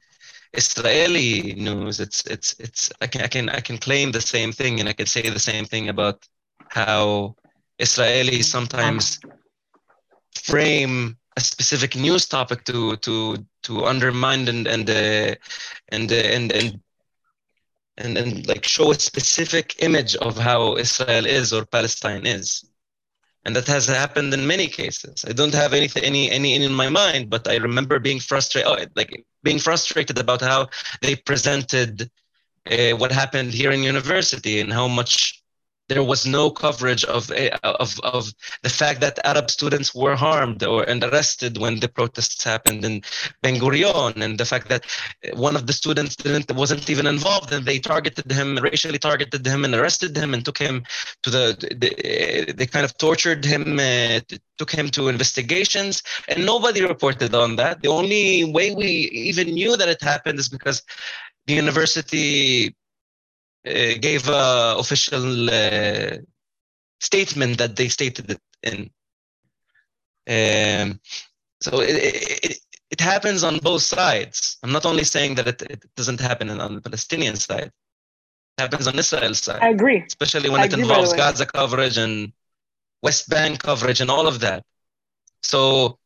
Israeli news, it's it's it's I can I can I can claim the same thing and I can say the same thing about how Israelis sometimes frame a specific news topic to to to undermine and and uh, and, uh, and and and and like show a specific image of how Israel is or Palestine is. And that has happened in many cases. I don't have anything any any in my mind, but I remember being frustrated, oh, like being frustrated about how they presented uh, what happened here in university and how much there was no coverage of, eh, of, of the fact that Arab students were harmed or and arrested when the protests happened in Ben Gurion, and the fact that one of the students didn't wasn't even involved, and they targeted him, racially targeted him, and arrested him, and took him to the, the they kind of tortured him, uh, took him to investigations, and nobody reported on that. The only way we even knew that it happened is because the university gave a official uh, statement that they stated it in. Um, so it, it, it happens on both sides. I'm not only saying that it, it doesn't happen on the Palestinian side. It happens on Israel's side. I agree. Especially when I it agree, involves by the way. Gaza coverage and West Bank coverage and all of that. So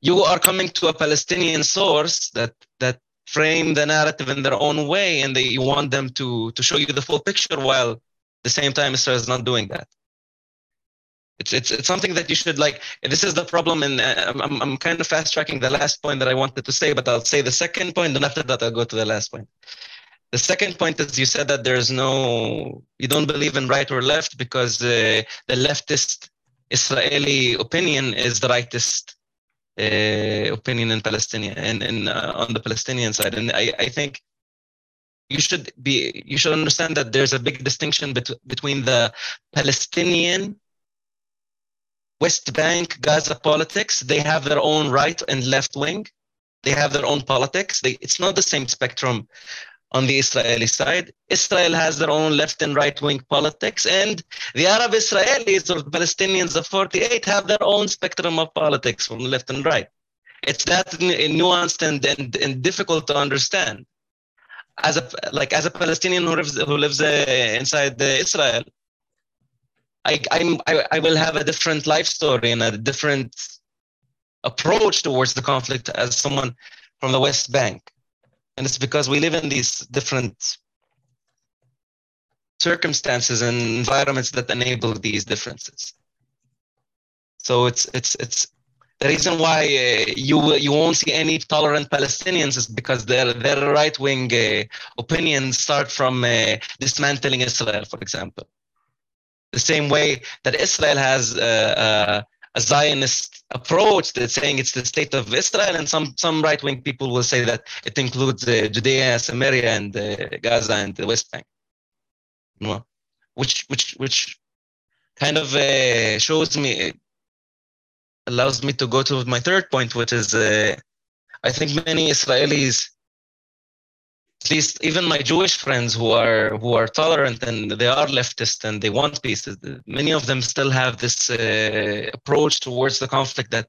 you are coming to a Palestinian source that frame the narrative in their own way and they want them to to show you the full picture while at the same time Israel is not doing that. It's, it's, it's something that you should like. This is the problem, and uh, I'm, I'm kind of fast tracking the last point that I wanted to say, but I'll say the second point, and after that, I'll go to the last point. The second point is you said that there's no, you don't believe in right or left because uh, the leftist Israeli opinion is the rightist opinion in Palestinian and, and uh, on the Palestinian side. And I, I think you should be you should understand that there's a big distinction bet- between the Palestinian West Bank Gaza politics. They have their own right and left wing. They have their own politics. They, it's not the same spectrum on the Israeli side. Israel has their own left and right wing politics, and the Arab Israelis or Palestinians of 48 have their own spectrum of politics from left and right. It's that nuanced and, and, and difficult to understand. As a like as a Palestinian who lives who lives uh, inside uh, Israel, I, I'm I, I will have a different life story and a different approach towards the conflict as someone from the West Bank and it's because we live in these different circumstances and environments that enable these differences so it's it's it's the reason why uh, you you won't see any tolerant Palestinians is because their their right wing uh, opinions start from uh, dismantling Israel, for example. The same way that Israel has a Zionist approach that's saying it's the state of Israel, and some some right wing people will say that it includes uh, Judea, Samaria, and uh, Gaza and the West Bank. Know, which which which kind of uh, shows me allows me to go to my third point, which is uh, I think many Israelis, at least even my Jewish friends who are who are tolerant and they are leftist and they want peace, many of them still have this uh, approach towards the conflict that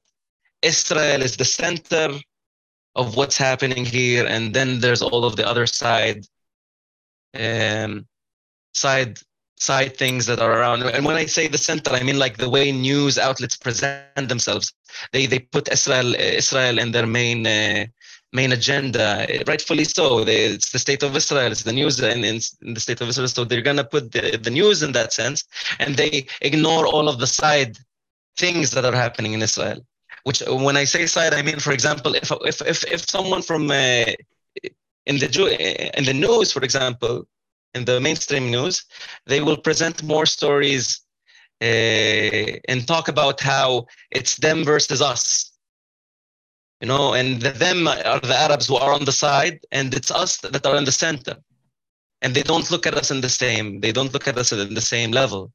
Israel is the center of what's happening here, and then there's all of the other side um, side side things that are around. And when I say the center, I mean like the way news outlets present themselves. They they put Israel Israel in their main uh, main agenda, rightfully so. It's the state of Israel. It's the news in, in, in the state of Israel. So they're gonna put the, the news in that sense, and they ignore all of the side things that are happening in Israel. Which, when I say side, I mean, for example, if if if, if someone from uh, in the Jew, in the news, for example, in the mainstream news, they will present more stories uh, and talk about how it's them versus us. You know, and the them are the Arabs who are on the side, and it's us that are in the center. And they don't look at us in the same. They don't look at us in the same level.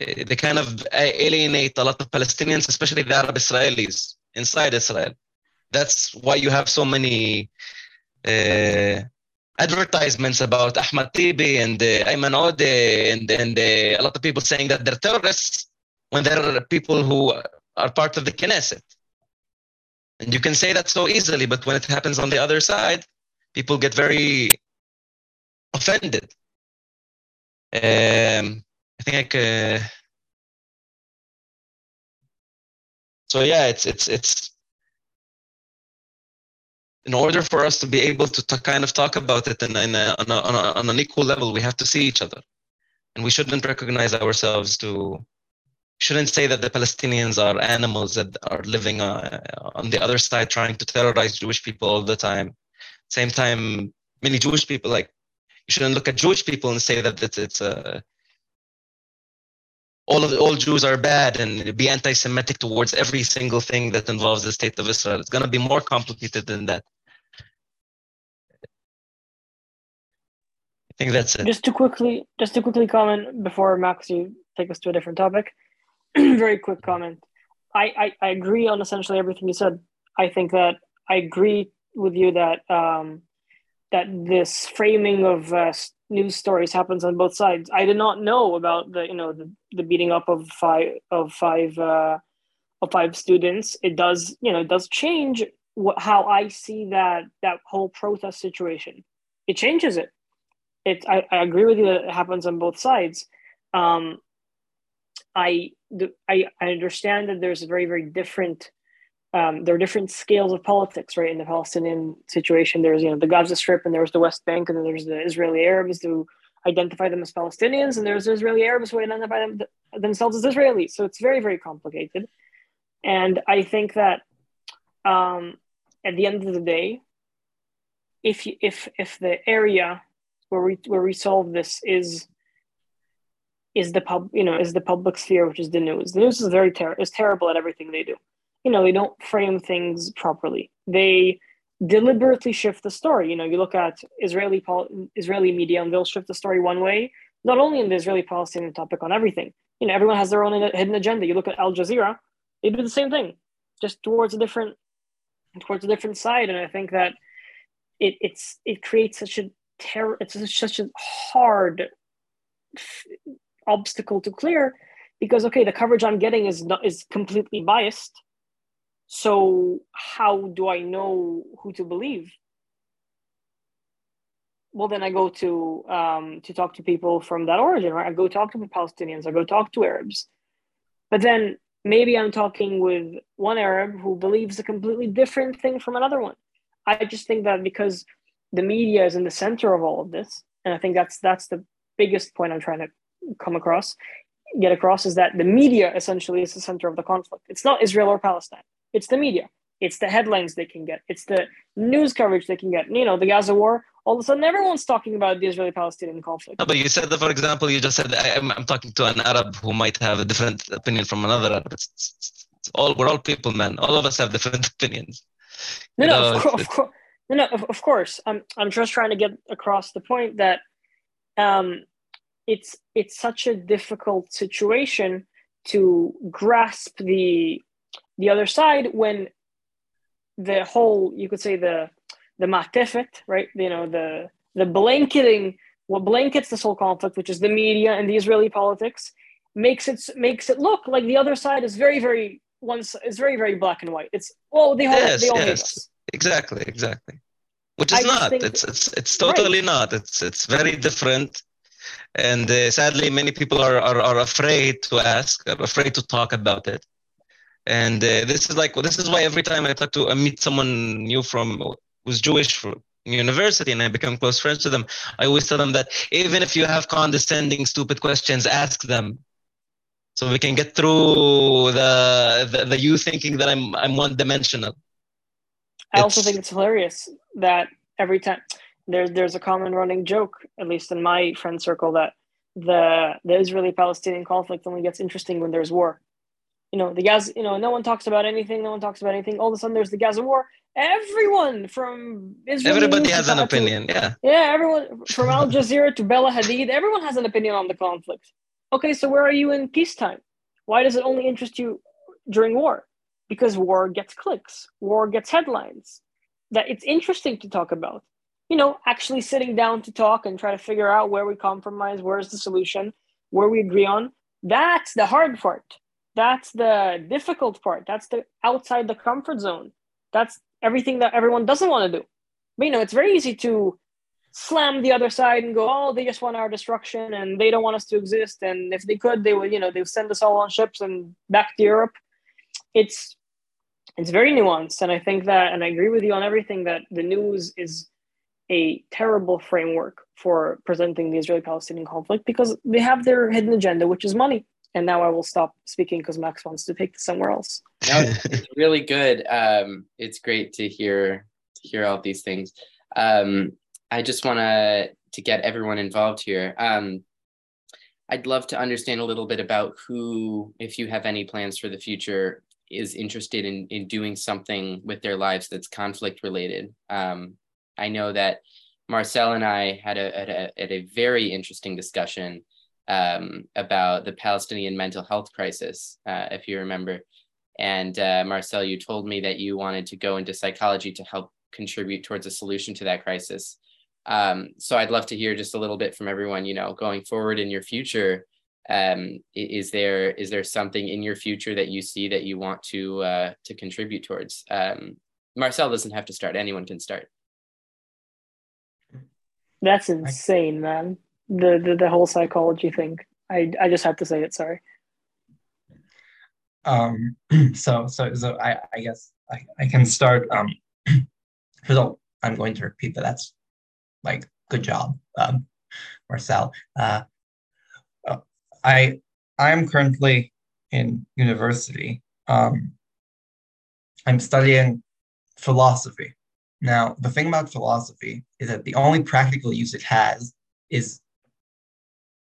Uh, they kind of alienate a lot of Palestinians, especially the Arab Israelis inside Israel. That's why you have so many uh, advertisements about Ahmad Tibi and uh, Ayman Odeh and, and uh, a lot of people saying that they're terrorists when they're people who are part of the Knesset. And you can say that so easily, but when it happens on the other side, people get very offended. Um, I think. Uh, so yeah, it's it's it's in order for us to be able to, kind of talk about it in, in a, on, a, on, a, on an equal level, we have to see each other, and we shouldn't recognize ourselves to shouldn't say that the Palestinians are animals that are living uh, on the other side trying to terrorize Jewish people all the time. Same time, many Jewish people like you shouldn't look at Jewish people and say that it's, it's uh, all of all Jews are bad and be anti-Semitic towards every single thing that involves the state of Israel. It's going to be more complicated than that. I think that's it. Just to quickly, just to quickly comment before Max, you take us to a different topic. (clears throat) very quick comment. I, I, I agree on essentially everything you said. I think that I agree with you that um, that this framing of uh, news stories happens on both sides. I did not know about the you know the, the beating up of five of five uh, of five students. It does you know it does change how I see that that whole protest situation. It changes it. It I, I agree with you that it happens on both sides. Um, I the, I, I understand that there's a very very different um, there are different scales of politics right in the palestinian situation. There's you know the gaza strip and there's the west bank and then there's the israeli arabs who identify them as palestinians and there's israeli arabs who identify them, themselves as israelis. So it's very very complicated. And i think that um, at the end of the day if if if the area where we where we solve this is is the pub you know is the public sphere which is the news. The news is very ter- is terrible at everything they do. You know they don't frame things properly. They deliberately shift the story. You know you look at israeli pol- israeli media and they'll shift the story one way not only in the israeli palestinian topic on everything. You know everyone has their own hidden agenda. You look at al jazeera they do the same thing just towards a different towards a different side. And i think that it it's it creates such a terror it's such a hard obstacle to clear because okay the coverage i'm getting is not is completely biased. So how do i know who to believe? Well then i go to um, to talk to people from that origin right? I go talk to the palestinians i go talk to arabs. But then maybe i'm talking with one arab who believes a completely different thing from another one. I just think that because the media is in the center of all of this and i think that's that's the biggest point i'm trying to come across, get across, is that the media essentially is the center of the conflict. It's not Israel or Palestine. It's the media. It's the headlines they can get. It's the news coverage they can get. You know, the Gaza war. All of a sudden, everyone's talking about the Israeli-Palestinian conflict. No, but you said that, for example, you just said I, am I'm talking to an Arab who might have a different opinion from another Arab. It's, it's, it's all we're all people, man. All of us have different (laughs) opinions. No, you no, know, of, co- of course. No, no, of, of course. I'm, I'm just trying to get across the point that um, it's it's such a difficult situation to grasp the the other side when the whole you could say the the matefet right? You know the the blanketing what blankets this whole conflict which is the media and the israeli politics makes it makes it look like the other side is very very once is very very black and white. It's well they all yes, they all yes. us. Exactly exactly. Which is I not. it's it's it's totally right. not. It's it's very different and uh, sadly many people are, are, are afraid to ask are afraid to talk about it. And uh, this is like this is why every time i talk to i meet someone new from who's jewish from university and i become close friends to them i always tell them that even if you have condescending stupid questions ask them. So we can get through the the, the you thinking that i'm i'm one dimensional i also think it's hilarious that every time there's there's a common running joke, at least in my friend circle, that the the Israeli Palestinian conflict only gets interesting when there's war. You know, the Gaza, you know, no one talks about anything, no one talks about anything. All of a sudden there's the Gaza war. Everyone from Israel. Everybody has an opinion, to, yeah. Yeah, everyone from Al Jazeera to Bella Hadid, everyone has an opinion on the conflict. Okay, so where are you in peacetime? Why does it only interest you during war? Because war gets clicks, war gets headlines. That it's interesting to talk about you know, actually sitting down to talk and try to figure out where we compromise, where's the solution, where we agree on. That's the hard part. That's the difficult part. That's the outside the comfort zone. That's everything that everyone doesn't want to do. But you know, it's very easy to slam the other side and go, oh, they just want our destruction and they don't want us to exist. And if they could, they would, you know, they would send us all on ships and back to Europe. It's it's very nuanced. And I think that and I agree with you on everything that the news is a terrible framework for presenting the Israeli Palestinian conflict because they have their hidden agenda, which is money. and now I will stop speaking because Max wants to take this somewhere else. No, it's (laughs) really good. Um, it's great to hear to hear all these things. Um, I just want to to get everyone involved here. Um, I'd love to understand a little bit about who, if you have any plans for the future, is interested in in doing something with their lives that's conflict related. Um, I know that Marsel and I had a, had a, had a very interesting discussion um, about the Palestinian mental health crisis, uh, if you remember. And uh, Marsel, you told me that you wanted to go into psychology to help contribute towards a solution to that crisis. Um, so I'd love to hear just a little bit from everyone. You know, going forward in your future, um, is there is there something in your future that you see that you want to uh, to contribute towards? Um, Marsel doesn't have to start; anyone can start. That's insane, man. The, the the whole psychology thing. I I just have to say it. Sorry. Um. (clears throat) So so so I I guess I I can start. Um. (clears throat) So I'm going to repeat that. That's like good job, um, Marsel. Uh, uh, I I'm currently in university. Um, I'm studying philosophy. Now, the thing about philosophy is that the only practical use it has is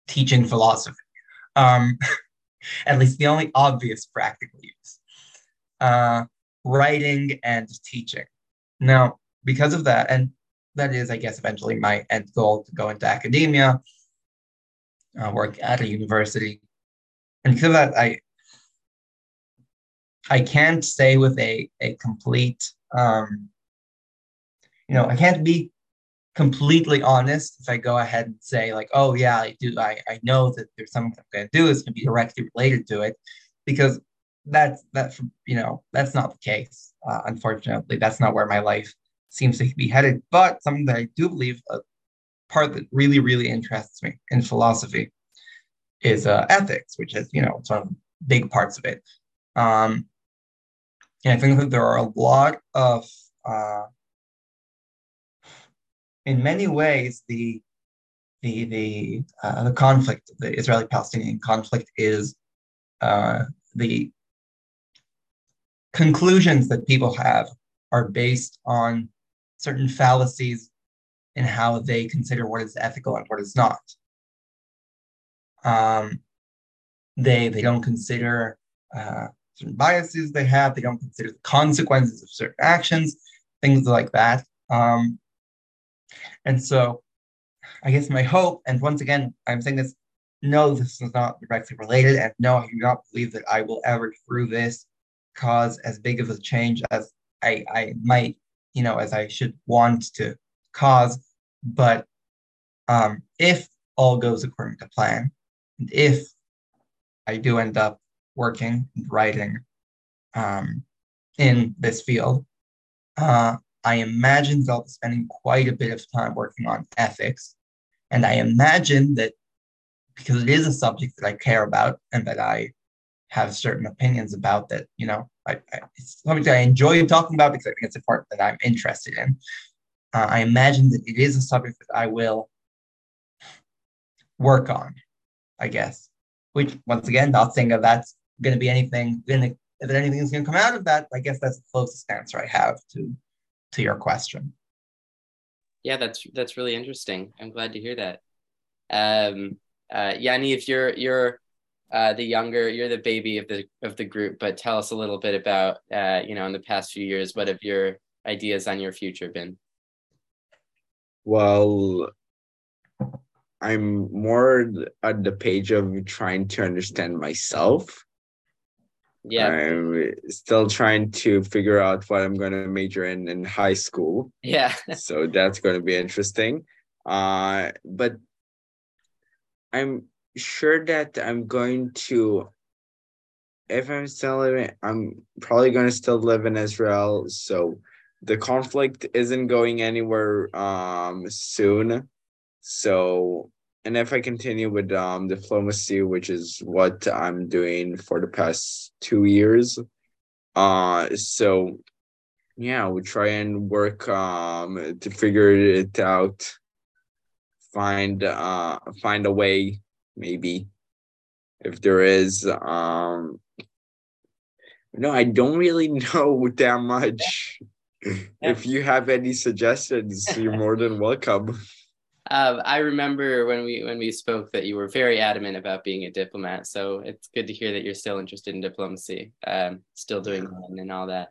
teaching philosophy. Um, (laughs) at least the only obvious practical use. Uh, writing and teaching. Now, because of that, and that is, I guess, eventually my end goal to go into academia, uh, work at a university. And because of that, I I can't say with a a complete, um, you know, I can't be completely honest if I go ahead and say like, oh yeah, I do, I, I know that there's something I'm going to do that's going to be directly related to it, because that's that's you know that's not the case. Uh, unfortunately, that's not where my life seems to be headed. But something that I do believe a part that really really interests me in philosophy is uh, ethics, which is you know it's one of the big parts of it. Um, and I think that there are a lot of uh, in many ways, the the the uh, the conflict, the Israeli-Palestinian conflict, is uh, the conclusions that people have are based on certain fallacies in how they consider what is ethical and what is not. Um, they they don't consider uh, certain biases they have. They don't consider the consequences of certain actions, things like that. Um, and so I guess my hope, and once again, I'm saying this, no, this is not directly related, and no, I do not believe that I will ever through this cause as big of a change as I, I might, you know, as I should want to cause. But um, if all goes according to plan, and if I do end up working and writing um, in this field, uh, I imagine they'll be spending quite a bit of time working on ethics. And I imagine that because it is a subject that I care about and that I have certain opinions about that, you know, I, I, it's something that I enjoy talking about because I think it's a part that I'm interested in. Uh, I imagine that it is a subject that I will work on, I guess. Which, once again, not saying that that's going to be anything, gonna, if anything is going to come out of that, I guess that's the closest answer I have to to your question. Yeah, that's that's really interesting. I'm glad to hear that. Um, uh, Yanni, if you're you're uh, the younger, you're the baby of the of the group, but tell us a little bit about uh, you know in the past few years, what have your ideas on your future been? Well, I'm more at the page of trying to understand myself yeah. I'm still trying to figure out what i'm going to major in in high school. Yeah. (laughs) So that's going to be interesting. Uh but i'm sure that i'm going to if i'm still living i'm probably going to still live in israel. So the conflict isn't going anywhere um soon. So and if I continue with um, diplomacy, which is what I'm doing for the past two years, uh, so yeah, we try and work um to figure it out, find uh find a way maybe, if there is. Um, no, I don't really (laughs) know that much. If you have any suggestions, you're more than welcome. (laughs) Um, I remember when we when we spoke that you were very adamant about being a diplomat. So it's good to hear that you're still interested in diplomacy, um, still doing that and all that.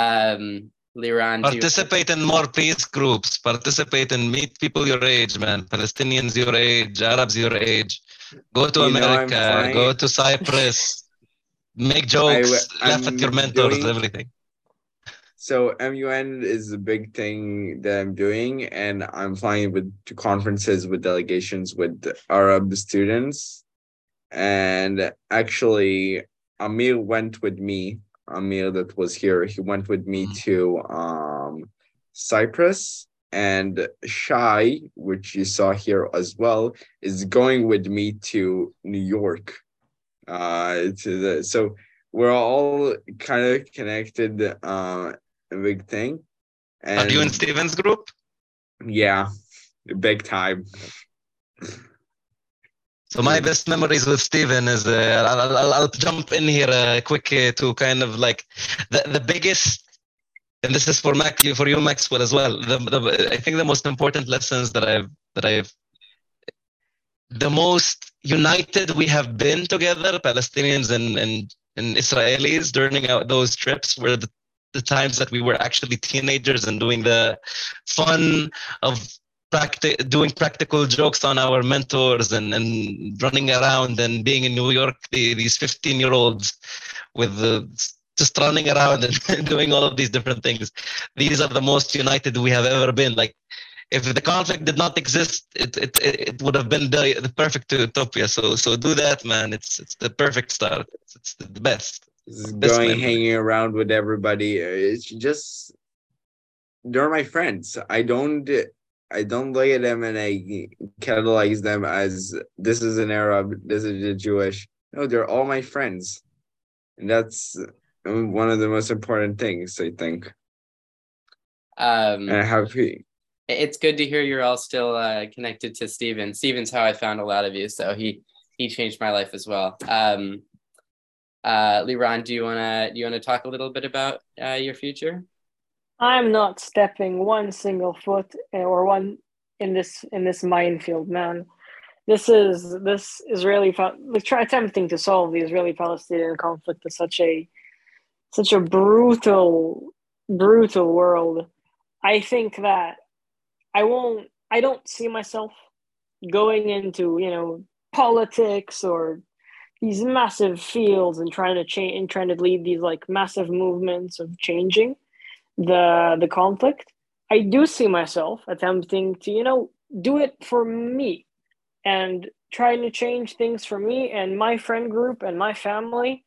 Um, Liran, do you- Participate in more peace groups. Participate and meet people your age, man. Palestinians your age, Arabs your age. Go to You America. Go to Cyprus. Make jokes. laugh at your mentors. doing- everything. So MUN is a big thing that I'm doing, and I'm flying with to conferences with delegations with Arab students. And actually, Amir went with me. Amir that was here, he went with me Mhm. to um Cyprus. And Shai, which you saw here as well, is going with me to New York. Uh to the so we're all kind of connected uh big thing. And Are you in Steven's group? yeah, big time. So my best memories with Steven is uh, I'll, I'll, I'll jump in here uh, quick uh, to kind of like the, the biggest and this is for Max for you Maxwell as well the, the, I think the most important lessons that I've that I've the most united we have been together Palestinians and and, and Israelis during our, those trips were the, the times that we were actually teenagers and doing the fun of practi- doing practical jokes on our mentors and, and running around and being in New York, the, these 15 year olds with the, just running around and (laughs) doing all of these different things. These are the most united we have ever been. Like, if the conflict did not exist, it, it, it would have been the, the perfect utopia. So so do that, man. It's it's the perfect start. It's, it's the best. Just going hanging around with everybody. It's just they're my friends. I don't I don't look at them and I catalyze them as this is an Arab, this is a Jewish. No, they're all my friends. And that's one of the most important things, I think. um, And have it's good to hear you're all still uh, connected to Steven. Steven's how I found a lot of you, so he he changed my life as well. Um, uh, Liran, do you wanna do you wanna talk a little bit about uh, your future? I'm not stepping one single foot eh, or one in this in this minefield, man. This is this Israeli like try attempting to solve the Israeli-Palestinian conflict is such a such a brutal brutal world. I think that I won't I don't see myself going into, you know, politics or these massive fields and trying to change and trying to lead these like massive movements of changing the the conflict i do see myself attempting to you know do it for me and trying to change things for me and my friend group and my family.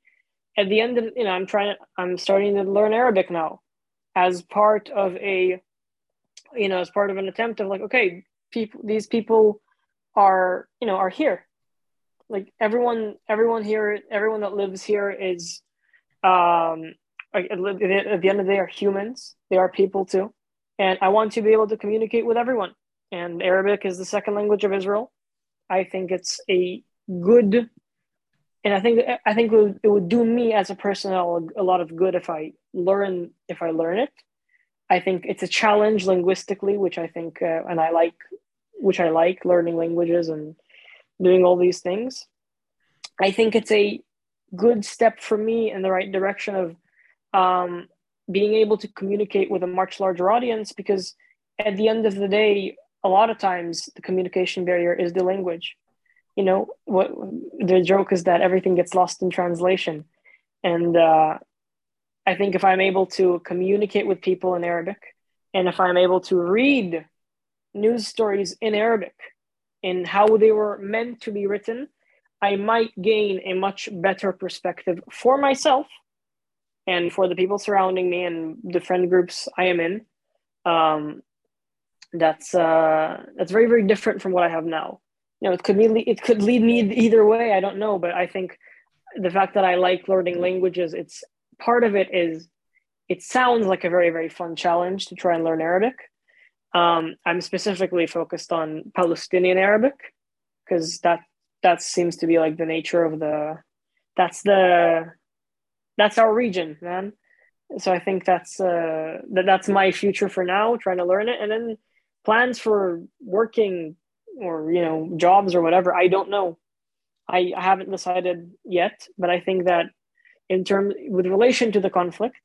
At the end of you know i'm trying i'm starting to learn arabic now as part of a you know as part of an attempt of like okay people these people are you know are here like everyone everyone here everyone that lives here is um at the end of the day are humans. They are people too. And i want to be able to communicate with everyone. And arabic is the second language of israel. I think it's a good and i think i think it would, it would do me as a person a lot of good if i learn if i learn it. I think it's a challenge linguistically which i think uh, and i like which i like learning languages and doing all these things. I think it's a good step for me in the right direction of um, being able to communicate with a much larger audience because at the end of the day a lot of times the communication barrier is the language. You know what the joke is that everything gets lost in translation. And uh, i think if i'm able to communicate with people in arabic and if i'm able to read news stories in arabic in how they were meant to be written i might gain a much better perspective for myself and for the people surrounding me and the friend groups I am in, um, that's uh, that's very very different from what I have now. You know, it could lead it could lead me either way. I don't know, but I think the fact that I like learning languages, it's part of it is it sounds like a very very fun challenge to try and learn Arabic. Um, I'm specifically focused on Palestinian Arabic because that that seems to be like the nature of the that's the that's our region, man. So I think that's uh that that's my future for now, trying to learn it, and then plans for working or you know jobs or whatever. I don't know. I, I haven't decided yet, but I think that in terms with relation to the conflict,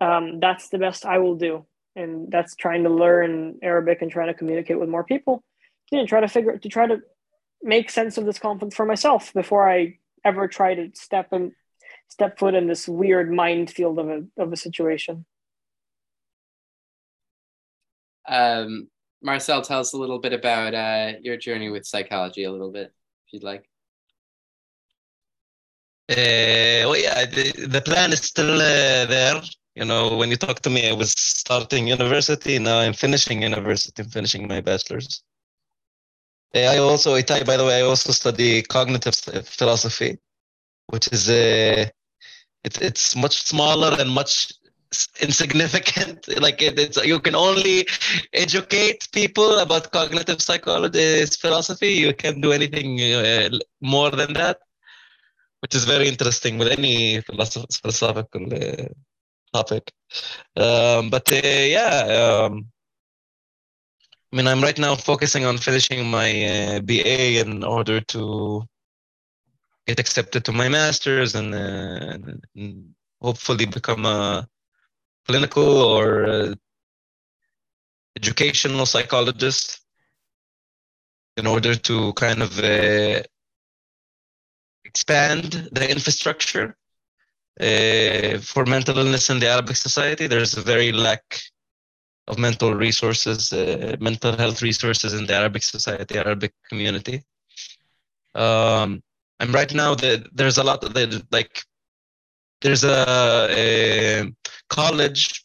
um, that's the best I will do, and that's trying to learn Arabic and trying to communicate with more people. You know, try to figure to try to make sense of this conflict for myself before I ever try to step and step foot in this weird minefield of a of a situation. Um, Marsel, tell us a little bit about uh, your journey with psychology, a little bit, if you'd like. Uh, well, yeah, the, the plan is still uh, there. You know, when you talk to me, I was starting university. Now I'm finishing university. I'm finishing my bachelor's. I also, I, by the way, I also study cognitive philosophy, which is a, uh, it's much smaller and much insignificant. (laughs) Like it, it's you can only educate people about cognitive psychology, philosophy. You can't do anything uh, more than that which is very interesting with any philosophical uh, topic. Um, but uh, yeah, um, I mean, I'm right now focusing on finishing my uh, BA in order to get accepted to my master's and, uh, and hopefully become a clinical or educational psychologist in order to kind of uh, expand the infrastructure uh, for mental illness in the Arabic society. There's a very lack of mental resources, uh, mental health resources in the Arabic society, Arabic community. Um, and right now, the, there's a lot of the, like, there's a, a college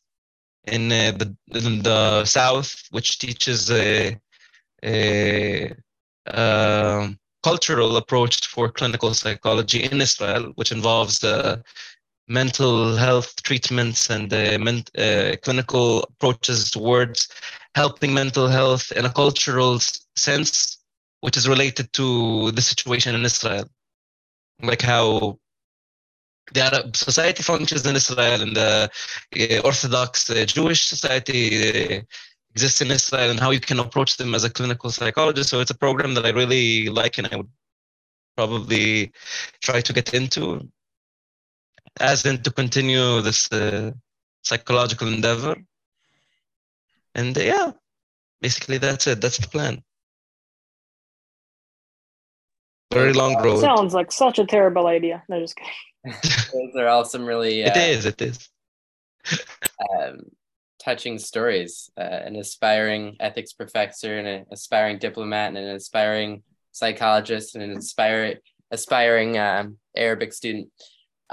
in, uh, the, in the south which teaches a, a, um, cultural approach for clinical psychology in Israel, which involves uh, mental health treatments and uh, men- uh, clinical approaches towards helping mental health in a cultural sense, which is related to the situation in Israel, like how the Arab society functions in Israel and the uh, Orthodox uh, Jewish society uh, exist in Israel and how you can approach them as a clinical psychologist. So it's a program that I really like and I would probably try to get into as in to continue this uh, psychological endeavor. And uh, yeah, basically that's it. That's the plan. Very long road. Sounds like such a terrible idea. No, just kidding. (laughs) Those are all some really. Uh, it is. It is. um, touching stories. Uh, an aspiring ethics professor, and an aspiring diplomat, and an aspiring psychologist, and an aspiring aspiring um, Arabic student.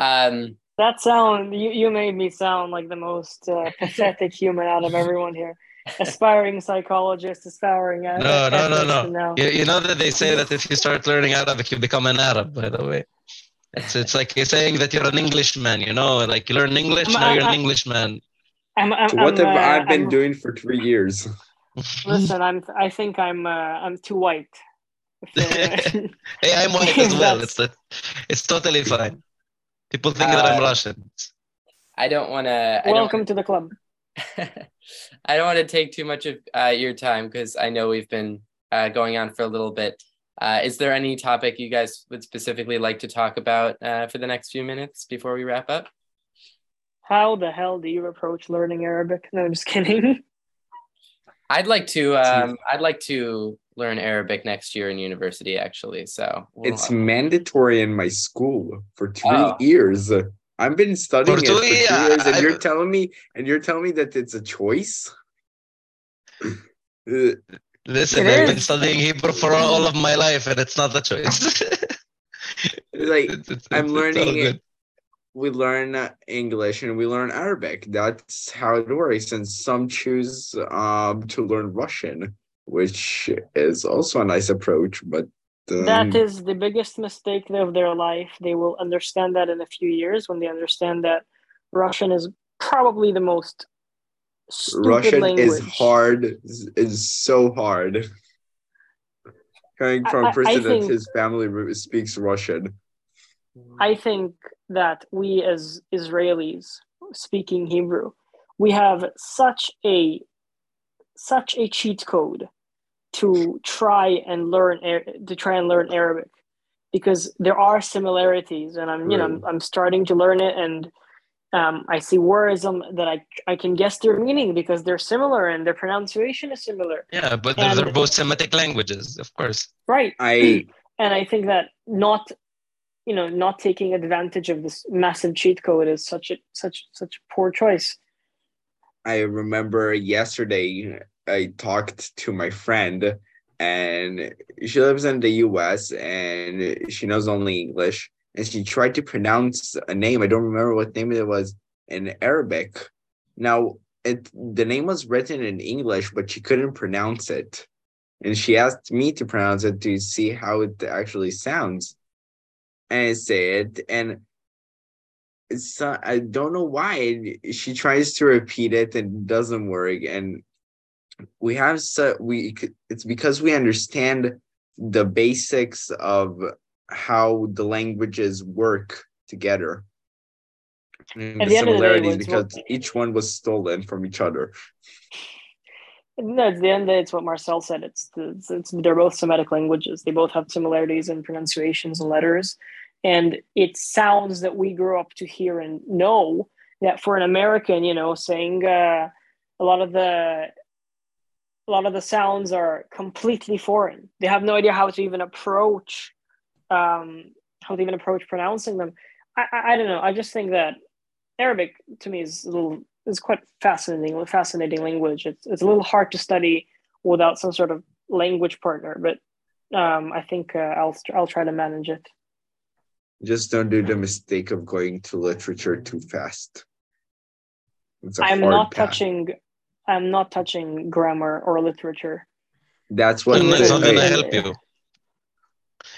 Um, that sound you, you made me sound like the most uh, pathetic human out of everyone here. Aspiring psychologist, aspiring. Uh, no, no, no, no. You, you know that they say that if you start learning Arabic, you become an Arab. By the way. It's, it's like you're saying that you're an Englishman, you know, like you learn English, I'm, now you're an Englishman. I'm, I'm, what I'm, have uh, I been doing for three years? Listen, I'm. I think I'm. Uh, I'm too white. (laughs) hey, I'm white as (laughs) well. It's it's totally fine. People think uh, that I'm uh, Russian. I don't want to. Welcome to the club. (laughs) I don't want to take too much of uh, your time because I know we've been uh, going on for a little bit. Uh, is there any topic you guys would specifically like to talk about for the next few minutes before we wrap up? How the hell do you approach learning Arabic? No, I'm just kidding. (laughs) I'd like to. Um, I'd like to learn Arabic next year in university. Actually, so we'll it's mandatory in my school for three oh. years. I've been studying for it for two years, and I, you're telling me, and you're telling me that it's a choice. (laughs) Listen, I've been studying Hebrew for all of my life, and it's not a choice. (laughs) like it's, it's, I'm it's, learning we learn English and we learn Arabic. That's how it works. And some choose um, to learn Russian, which is also a nice approach. But um, that is the biggest mistake of their life. They will understand that in a few years when they understand that Russian is probably the most Russian language. is hard. is so hard coming from I- a person I that think- his family speaks Russian. I think that we as Israelis speaking Hebrew, we have such a such a cheat code to try and learn to try and learn Arabic because there are similarities, and I'm you know I'm, I'm starting to learn it, and um, I see words um, that I I can guess their meaning because they're similar and their pronunciation is similar, Yeah, but they're, they're both Semitic languages, of course. right? I (clears throat) and I think that not you know not taking advantage of this massive cheat code is such a such such a poor choice. I remember yesterday I talked to my friend and she lives in the US and she knows only English and she tried to pronounce a name. I don't remember what name it was in Arabic. Now it the name was written in English, but she couldn't pronounce it. And she asked me to pronounce it to see how it actually sounds. And I say it and it's I don't know why she tries to repeat it and doesn't work and we have so we it's because we understand the basics of how the languages work together and the the of the day, similarities because what- each one was stolen from each other No, at the end, it's what Marsel said. It's, the, it's, it's they're both Semitic languages. They both have similarities in pronunciations and letters, and it sounds that we grew up to hear and know that for an American, you know, saying uh, a lot of the a lot of the sounds are completely foreign. They have no idea how to even approach um, how to even approach pronouncing them. I, I, I don't know. I just think that Arabic to me is a little is quite fascinating fascinating language. It's it's a little hard to study without some sort of language partner, but um, I think uh, I'll I'll try to manage it. just don't do the mistake of going to literature too fast I'm not path. touching I'm not touching grammar or literature. that's what Someone, Wait, someone gonna help you.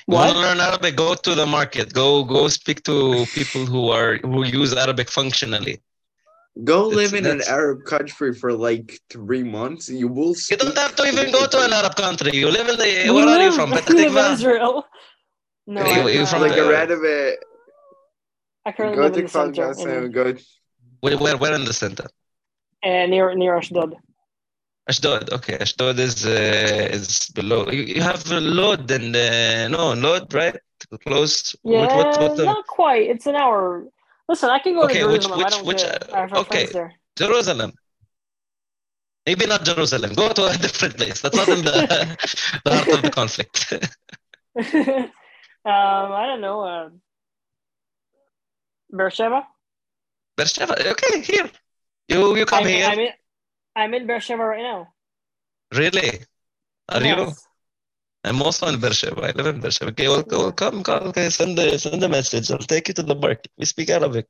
You want to learn Arabic? Go to the market. Go go speak to people who are who use Arabic functionally. go It's- live in an arab country for like three months you will You don't have to even go to an Arab country. You live in the. We Where are you from? (laughs) we live in Israel. No, You- I'm, you from like a the- random uh, I currently go live to in the center Kfar in, and go Where, where where in the center? Uh, near near Ashdod. Ashdod. Okay, Ashdod is uh, is below. You, you have a load and uh, no load right close. Yeah, What, what, what the, not quite. It's an hour. Listen, I can go Okay, to which- Jerusalem. I don't which, care. uh, I have okay. there. Jerusalem. Maybe not Jerusalem. Go to a (laughs) different place. That's not in the, the (laughs) heart of the conflict. (laughs) um, I don't know. Uh, Beersheba. Beersheba. Okay, here. You you come I'm, here. I'm in. I'm in Beersheba right now. Really? Are you? I'm also in Beersheba. I live in Beersheba. Okay, well, well come, come, okay, send the send the message. I'll take you to the market. We speak Arabic.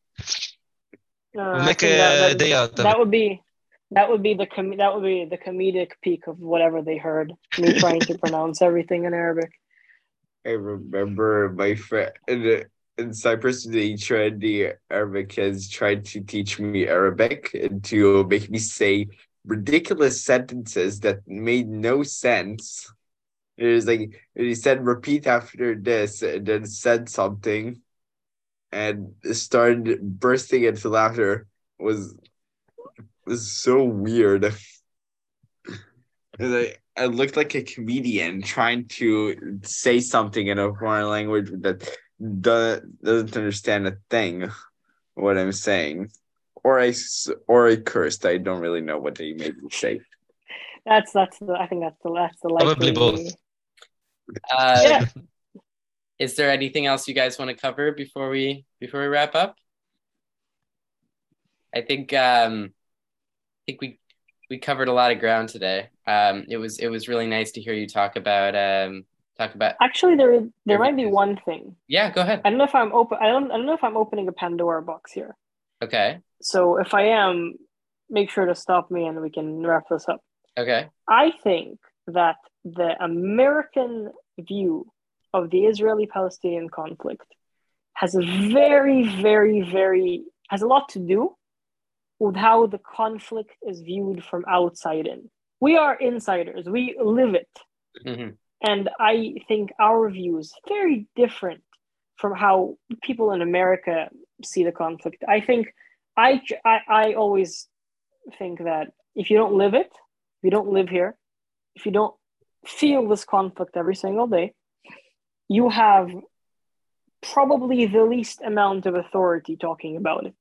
Uh, make a that, that, day out of that would be that would be the com- that would be the comedic peak of whatever they heard. Me trying to (laughs) pronounce everything in Arabic. I remember my friend in, Cyprus, the trendy Arabic has tried to teach me Arabic and to make me say ridiculous sentences that made no sense. It was like he said, "Repeat after this," and then said something, and started bursting into laughter. It was was so weird. I, I looked like a comedian trying to say something in a foreign language that do- doesn't understand a thing what I'm saying. Or I s- or I cursed. I don't really know what they made me say. That's that's the I think that's the that's the likely... Probably both. Uh, Yeah. Is there anything else you guys want to cover before we before we wrap up? I think um, I think we we covered a lot of ground today. Um, it was it was really nice to hear you talk about um, talk about. Actually, there is there might be one thing. Yeah, go ahead. I don't know if I'm open. I don't. I don't know if I'm opening a Pandora box here. Okay, So if I am, make sure to stop me and we can wrap this up. okay. I think that the American view of the Israeli Palestinian conflict has a very, very, very, has a lot to do with how the conflict is viewed from outside in. We are insiders, we live it. hmm and I think our view is very different from how people in America see the conflict. I think I, I, I always think that if you don't live it, if you don't live here, if you don't feel this conflict every single day, you have probably the least amount of authority talking about it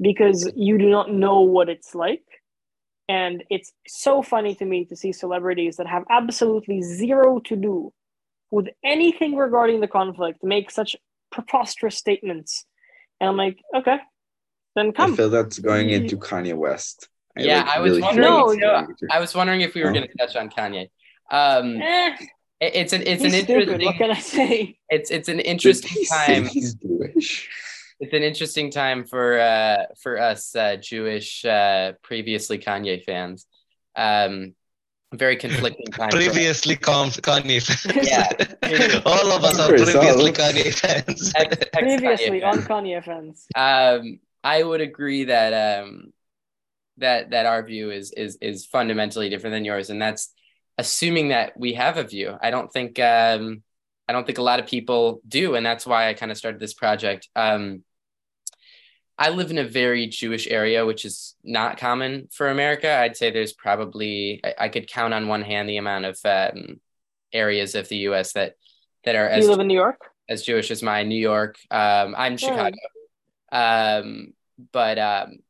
because you do not know what it's like. And it's so funny to me to see celebrities that have absolutely zero to do with anything regarding the conflict make such preposterous statements. And I'm like, okay, then come. I feel that's going into Kanye West. I yeah, like, I was really wondering. No, I was wondering if we were oh. going to touch on Kanye. Um, eh, it's an it's an interesting. Stupid. What can I say? It's it's an interesting time. (laughs) He's Jewish. It's an interesting time for uh, for us uh, Jewish uh, previously Kanye fans. Um, very conflicting time. previously Kanye fans. Yeah, (laughs) all of us are previously Kanye fans. Ex- ex- (laughs) previously Kanye on Kanye fans. Um, I would agree that um, that that our view is is is fundamentally different than yours, and that's assuming that we have a view. I don't think um, I don't think a lot of people do, and that's why I kind of started this project. Um, I live in a very Jewish area, which is not common for America. I'd say there's probably I, I could count on one hand the amount of um, areas of the U.S. that that are. as, you live in New York. As Jewish as mine, New York. Um, I'm Chicago, um, but um,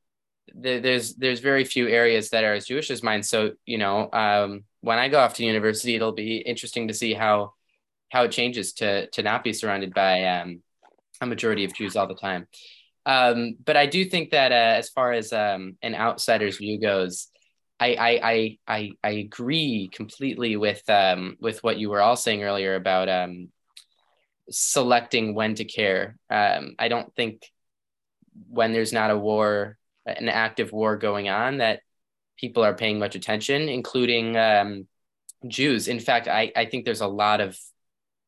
the, there's there's very few areas that are as Jewish as mine. So you know, um, when I go off to university, it'll be interesting to see how how it changes to to not be surrounded by um, a majority of Jews all the time. Um, but I do think that uh, as far as um, an outsider's view goes, I I I I, I agree completely with um, with what you were all saying earlier about um, selecting when to care. Um, I don't think when there's not a war, an active war going on, that people are paying much attention, including um, Jews. In fact, I, I think there's a lot of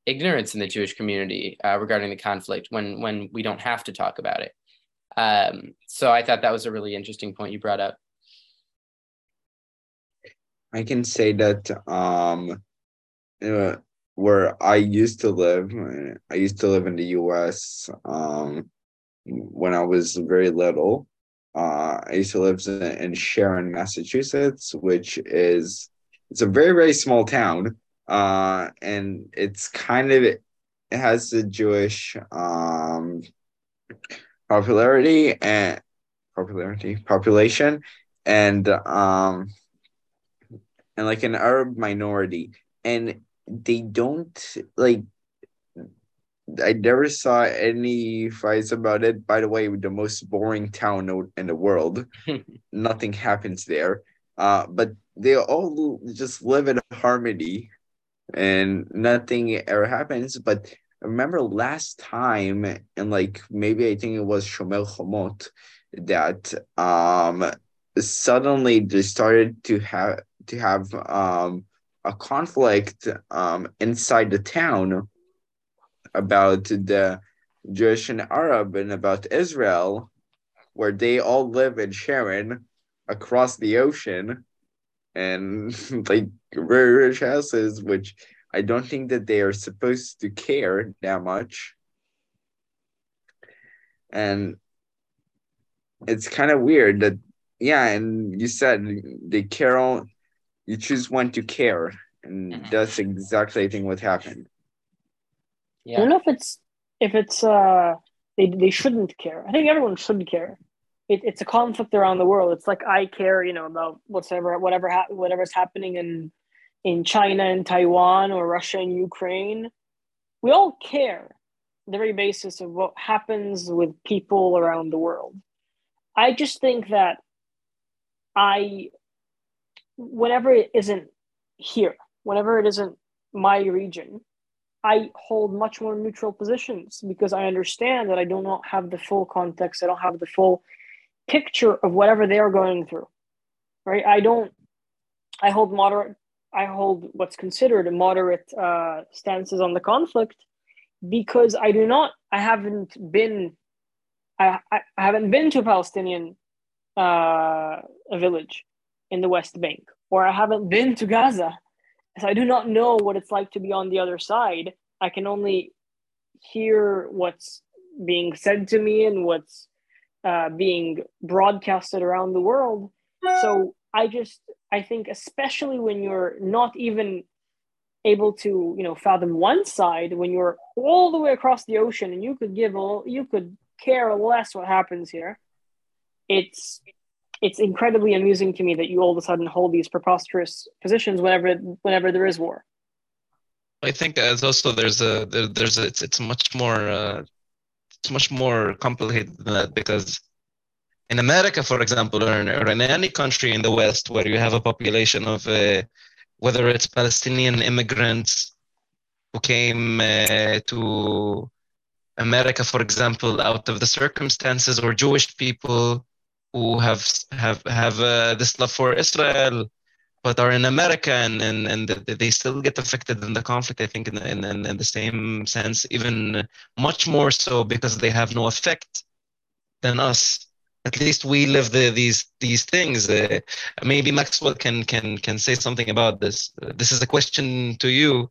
ignorance in the Jewish community uh, regarding the conflict when when we don't have to talk about it. Um, so I thought that was a really interesting point you brought up. I can say that um, where I used to live, I used to live in the U.S. Um, when I was very little. Uh, I used to live in, in Sharon, Massachusetts, which is it's a very very small town, uh, and it's kind of it has a Jewish um, popularity and popularity population and um and like an Arab minority and they don't like I never saw any fights about it. By the way, the most boring town in the world. (laughs) Nothing happens there. Uh, but they all just live in harmony and nothing ever happens. But remember last time, and like maybe I think it was Shomer Chomot, that um suddenly they started to have to have um a conflict um inside the town about the Jewish and Arab and about Israel, where they all live in Sharon across the ocean. And (laughs) like very rich houses, which I don't think that they are supposed to care that much. And it's kind of weird that, yeah, and you said they care, all, you choose when to care. And mm-hmm. that's exactly, I think, what happened. Yeah. I don't know if it's, if it's, uh, they, they shouldn't care. I think everyone should care. It, it's a conflict around the world. It's like I care, you know, about whatever, whatever, ha- whatever's happening in in China and Taiwan or Russia and Ukraine, we all care the very basis of what happens with people around the world. I just think that I, whenever it isn't here, whenever it isn't my region, I hold much more neutral positions because I understand that I do not have the full context. I don't have the full picture of whatever they are going through. Right? I don't. I hold moderate I hold what's considered a moderate uh, stances on the conflict because I do not, I haven't been, I, I, haven't been to a Palestinian uh, a village in the West Bank, or I haven't been to Gaza, so I do not know what it's like to be on the other side. I can only hear what's being said to me and what's uh, being broadcasted around the world. So I just I think especially when you're not even able to you know fathom one side when you're all the way across the ocean and you could give all you could care less what happens here it's it's incredibly amusing to me that you all of a sudden hold these preposterous positions whenever whenever there is war. I think as also there's a there, there's a, it's, it's much more uh, it's much more complicated than that because in america for example or in, or in any country in the west where you have a population of uh, whether it's Palestinian immigrants who came uh, to America, for example, out of the circumstances, or Jewish people who have have have uh, this love for Israel, but are in America and and, and they still get affected in the conflict. I think in, in in the same sense, even much more so because they have no effect than us at least we live the, these these things. Uh, maybe Maxwell can can can say something about this. Uh, this is a question to you.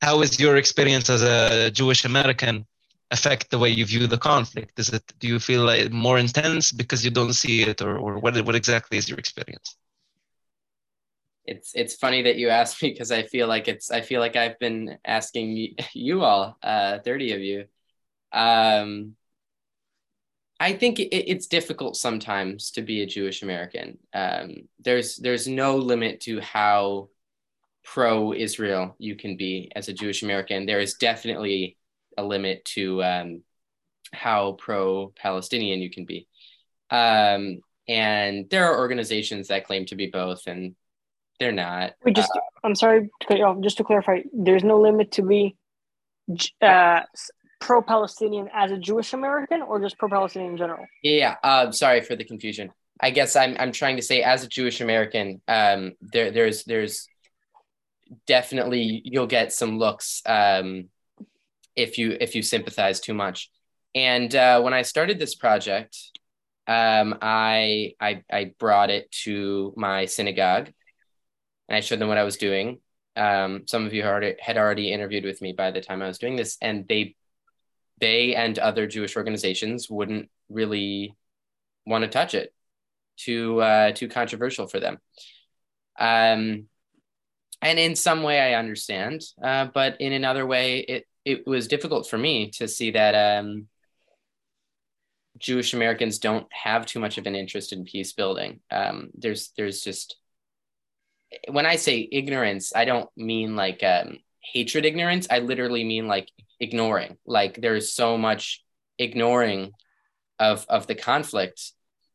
How is your experience as a Jewish American affect the way you view the conflict? Is it do you feel like more intense because you don't see it, or or what what exactly is your experience? It's it's funny that you asked me because I feel like it's I feel like I've been asking (laughs) you all, uh, thirty of you. Um, I think it, it's difficult sometimes to be a Jewish American. Um, there's there's no limit to how pro Israel you can be as a Jewish American. There is definitely a limit to um, how pro Palestinian you can be. Um, and there are organizations that claim to be both, and they're not. We just, uh, I'm sorry to cut you off. Just to clarify, there's no limit to be uh, pro-Palestinian as a Jewish American or just pro-Palestinian in general? Yeah, uh, sorry for the confusion. I guess I'm I'm trying to say as a Jewish American, um, there there's there's definitely you'll get some looks um, if you if you sympathize too much. And uh, when I started this project, um, I, I I brought it to my synagogue, and I showed them what I was doing. Um, some of you had already, had already interviewed with me by the time I was doing this, and they they and other Jewish organizations wouldn't really want to touch it. Too uh, too controversial for them. Um, and in some way, I understand, uh, but in another way, it it was difficult for me to see that um, Jewish Americans don't have too much of an interest in peace building. Um, there's there's just when I say ignorance, I don't mean like um, hatred ignorance. I literally mean like ignoring. Like there's so much ignoring of of the conflict.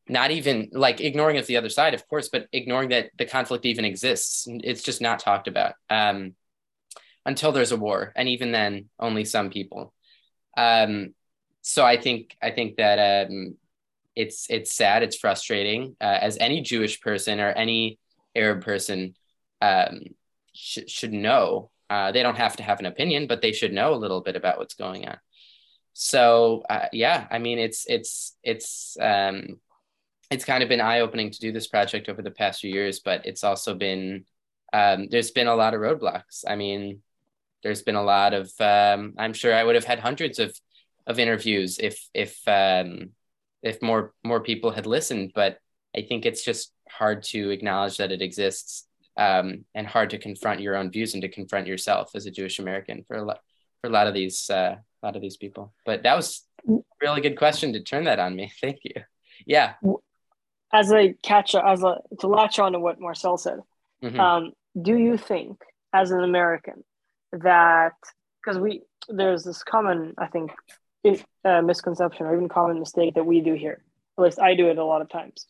Not even like ignoring of the other side, of course, but ignoring that the conflict even exists. It's just not talked about um, until there's a war, and even then, only some people. Um, so I think I think that um, it's it's sad, it's frustrating. Uh, as any Jewish person or any Arab person um, sh- should know uh, they don't have to have an opinion, but they should know a little bit about what's going on. So uh, yeah, I mean, it's it's it's um, it's kind of been eye opening to do this project over the past few years, but it's also been um, there's been a lot of roadblocks. I mean, there's been a lot of um, I'm sure I would have had hundreds of of interviews if if um, if more more people had listened, but I think it's just hard to acknowledge that it exists um, and hard to confront your own views and to confront yourself as a Jewish American for a lot for a lot of these uh, a lot of these people. But that was a really good question to turn that on me. (laughs) Thank you. Yeah. As a catch, as a to latch on to what Marsel said, mm-hmm. um, do you think as an American that because we there's this common I think uh, misconception or even common mistake that we do here. At least I do it a lot of times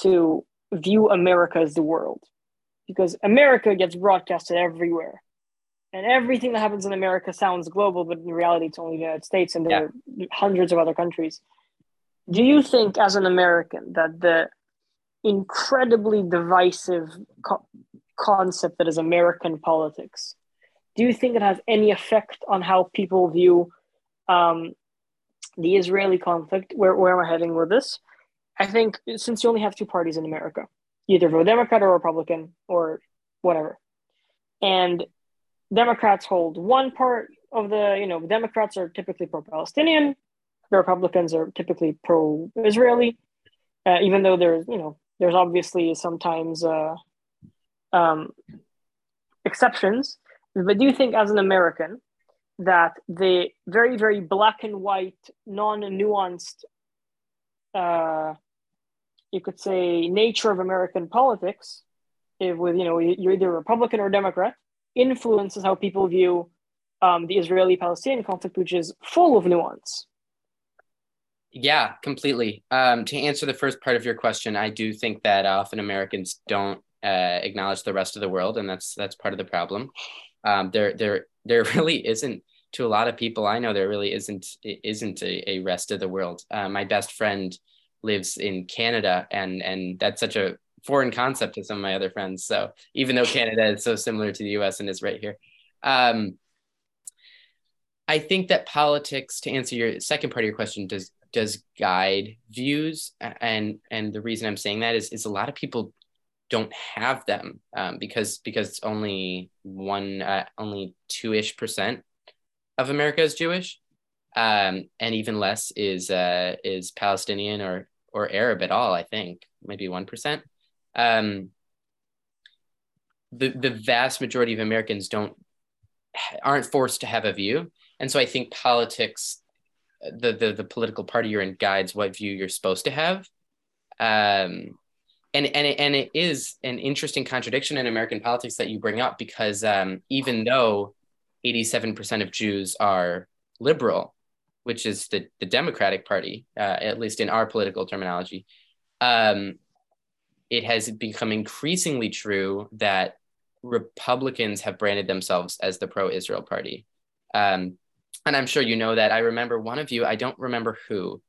to view America as the world because America gets broadcasted everywhere. And everything that happens in America sounds global, but in reality, it's only the United States and there yeah. are hundreds of other countries. Do you think, as an American, that the incredibly divisive co- concept that is American politics, do you think it has any effect on how people view um, the Israeli conflict? Where, where am I heading with this? I think since you only have two parties in America, either vote Democrat or Republican or whatever. and Democrats hold one part of the, you know, Democrats are typically pro-Palestinian, the Republicans are typically pro-Israeli, uh, even though there's, you know, there's obviously sometimes uh, um, exceptions. But do you think, as an American, that the very, very black and white, non-nuanced, uh, you could say, nature of American politics, if with you know you're either Republican or Democrat, influences how people view um, the Israeli-Palestinian conflict, which is full of nuance. Yeah, completely. Um, to answer the first part of your question, I do think that often Americans don't uh, acknowledge the rest of the world, and that's that's part of the problem. Um, there, there, there (laughs) really isn't. To a lot of people I know, there really isn't isn't a, a rest of the world. Uh, my best friend lives in Canada, and and that's such a foreign concept to some of my other friends. So even though Canada is so similar to the U.S. and is right here, um, I think that politics, to answer your second part of your question, does does guide views, and and the reason I'm saying that is is a lot of people don't have them um, because because it's only one uh, only two ish percent of America is Jewish, um, and even less is uh, is Palestinian or or Arab at all. I think maybe one percent um, the the vast majority of Americans don't aren't forced to have a view, and so I think politics, the the the political party you're in guides what view you're supposed to have, um, and and it, and it is an interesting contradiction in American politics that you bring up because um, even though 87% of Jews are liberal, which is the the Democratic Party, uh, at least in our political terminology. Um, it has become increasingly true that Republicans have branded themselves as the pro Israel party. Um, and I'm sure you know that. I remember one of you, I don't remember who,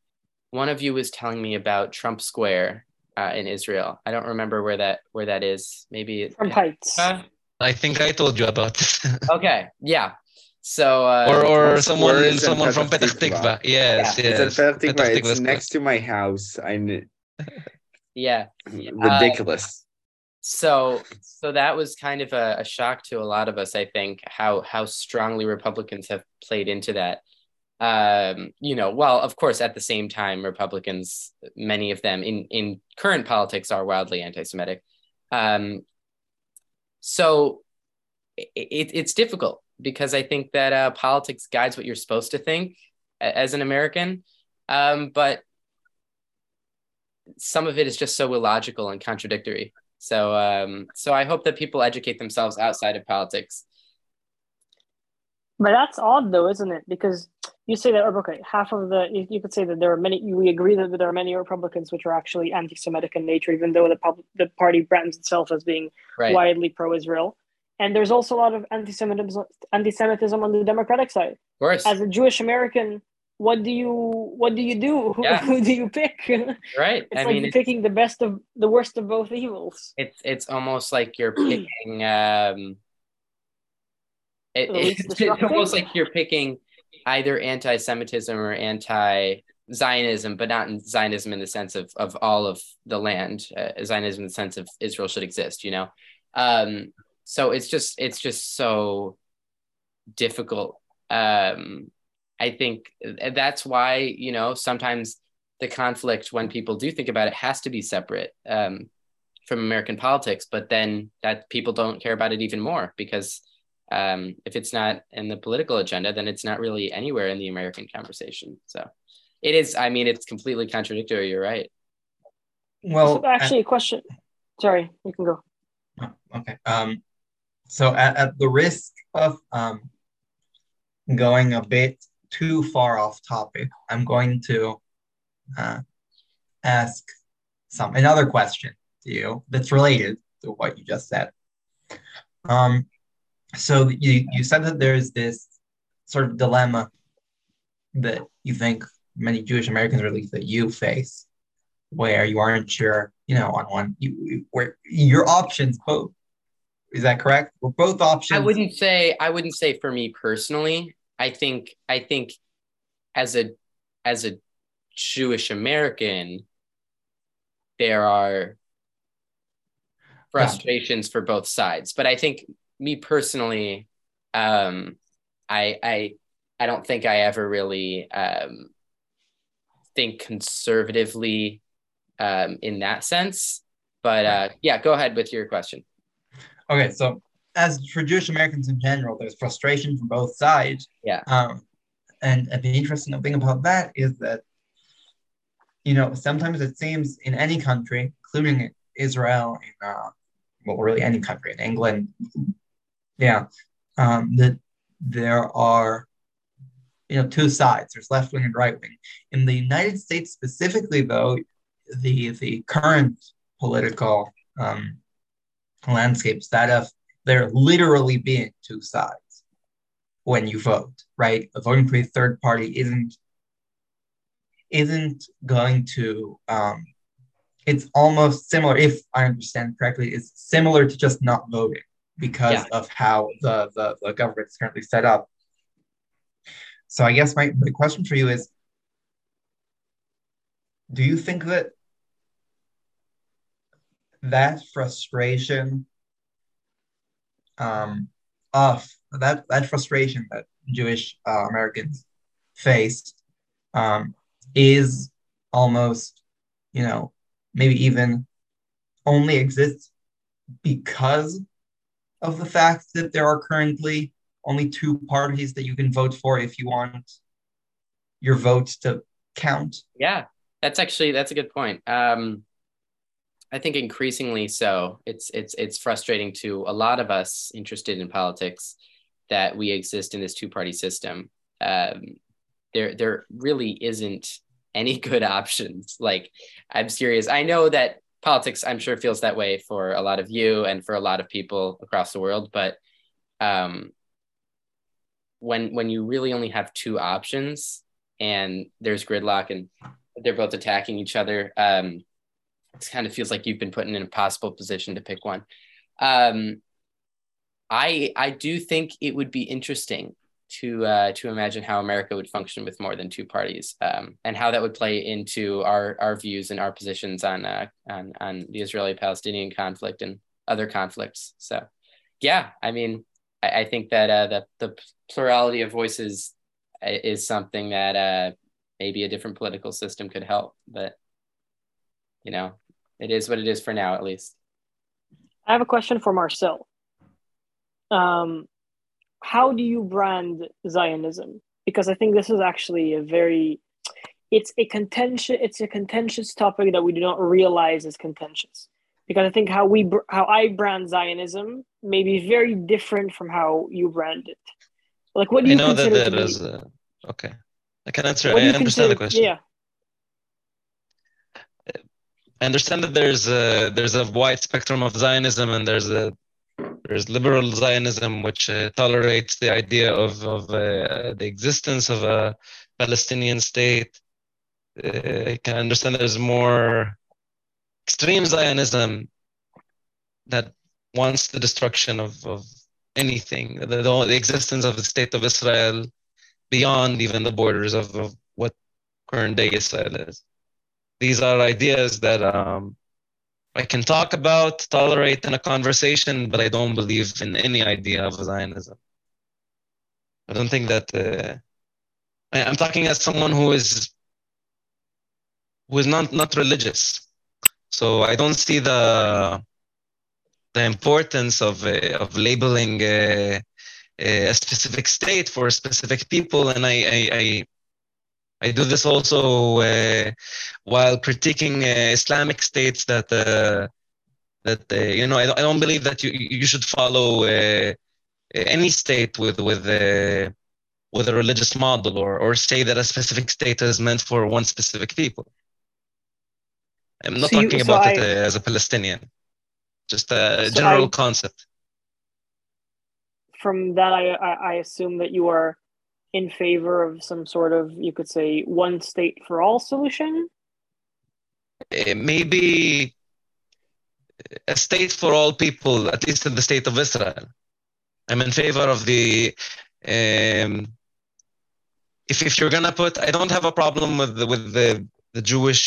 one of you was telling me about Trump Square uh, in Israel. I don't remember where that where that is. Maybe Trump Heights. Uh, I think I told you about it. (laughs) okay, yeah. So uh, or or someone someone from Petah Tikva. Yes, yeah. yes. It's, Petah Tikva. it's next to my house. I knew. (laughs) Yeah. (laughs) Ridiculous. Uh, so so that was kind of a, a, shock to a lot of us, I think, how how strongly Republicans have played into that. Um, you know, well, of course, at the same time, Republicans, many of them in in current politics are wildly anti-Semitic. Um, so it, it's difficult because I think that uh, politics guides what you're supposed to think as an American. Um, but some of it is just so illogical and contradictory. So um, so I hope that people educate themselves outside of politics. But that's odd, though, isn't it? Because you say that okay, half of the you, you could say that there are many. We agree that there are many Republicans which are actually anti-Semitic in nature, even though the pub, the party brands itself as being right. widely pro-Israel. And there's also a lot of anti-Semitism, anti-Semitism on the Democratic side. Of course. As a Jewish American, what do you what do you do (laughs) yeah. who do you pick (laughs) right it's I like mean, picking the best of the worst of both evils it's it's almost like you're (clears throat) picking um it, (laughs) it's, it's almost like you're picking either anti-semitism or anti-zionism but not in zionism in the sense of of all of the land uh, zionism in the sense of israel should exist you know um so it's just it's just so difficult um I think that's why, you know, sometimes the conflict, when people do think about it, has to be separate um, from American politics. But then that people don't care about it even more because um, if it's not in the political agenda, then it's not really anywhere in the American conversation. So it is, I mean, it's completely contradictory. You're right. Well, so actually, a question. Sorry, you can go. Oh, okay. Um, so at, at the risk of um, going a bit too far off topic, I'm going to uh, ask some another question to you that's related to what you just said. Um, so you you said that there's this sort of dilemma that you think many Jewish Americans, or at least that you face, where you aren't sure, you know, on one you where your options both. Is that correct? Well, both options. I wouldn't say I wouldn't say for me personally. I think I think as a as a Jewish American, there are frustrations yeah. for both sides. But I think me personally, um, I I I don't think I ever really um, think conservatively um, in that sense. But uh, yeah, go ahead with your question. Okay, so as for Jewish Americans in general, there's frustration from both sides. Yeah. Um, and, and the interesting thing about that is that, you know, sometimes it seems in any country, including Israel, in, uh, well, really any country, in England, yeah, um, that there are, you know, two sides. There's left wing and right wing. In the United States specifically, though, the the current political um, landscapes that of there literally being two sides when you vote, right? Voting for a third party isn't isn't going to um, it's almost similar, if I understand correctly, it's similar to just not voting because yeah. of how the, the, the government is currently set up. So I guess my the question for you is do you think that that frustration um, of that that frustration that Jewish uh, Americans face um, is almost, you know, maybe even only exists because of the fact that there are currently only two parties that you can vote for if you want your vote to count. Yeah, that's actually that's a good point. Um, I think increasingly so. It's it's it's frustrating to a lot of us interested in politics that we exist in this two party system. Um, there there really isn't any (laughs) good options. Like I'm serious. I know that politics I'm sure feels that way for a lot of you and for a lot of people across the world, but um, when when you really only have two options and there's gridlock and they're both attacking each other. Um, it kind of feels like you've been put in an impossible position to pick one. Um, I I do think it would be interesting to uh, to imagine how America would function with more than two parties, um, and how that would play into our our views and our positions on uh, on on the Israeli-Palestinian conflict and other conflicts. So, yeah, I mean, I, I think that uh, that the plurality of voices uh, is something that uh, maybe a different political system could help, but you know, it is what it is for now, at least. I have a question for Marsel. Um, how do you brand Zionism? Because I think this is actually a very it's a contentious it's a contentious topic that we do not realize is contentious because I think how we how I brand Zionism may be very different from how you brand it. Like, what do you I know that there is a, okay. I can answer. I understand consider, the question. Yeah. I understand that there's a there's a wide spectrum of Zionism, and there's a there's liberal Zionism, which uh, tolerates the idea of of uh, the existence of a Palestinian state. Uh, I can understand there's more extreme Zionism that wants the destruction of, of anything, the, the, existence of the state of Israel beyond even the borders of, of what current day Israel is these are ideas that um, I can talk about, tolerate in a conversation, but I don't believe in any idea of Zionism. I don't think that uh, I, am talking as someone who is who is not not religious, so I don't see the the importance of uh, of labeling uh, a specific state for specific people, and I, I, I I do this also uh, while critiquing uh, Islamic states that uh, that uh, you know I don't, I don't believe that you you should follow uh, any state with with uh, with a religious model or or say that a specific state is meant for one specific people. I'm not so talking you, so about I, it as a Palestinian, just a so general I, concept. From that, I, I assume that you are in favor of some sort of, you could say, one state for all solution? Eh, maybe a state for all people, at least in the state of Israel. I'm in favor of the. Um, if, if you're gonna put, I don't have a problem with the, with the the Jewish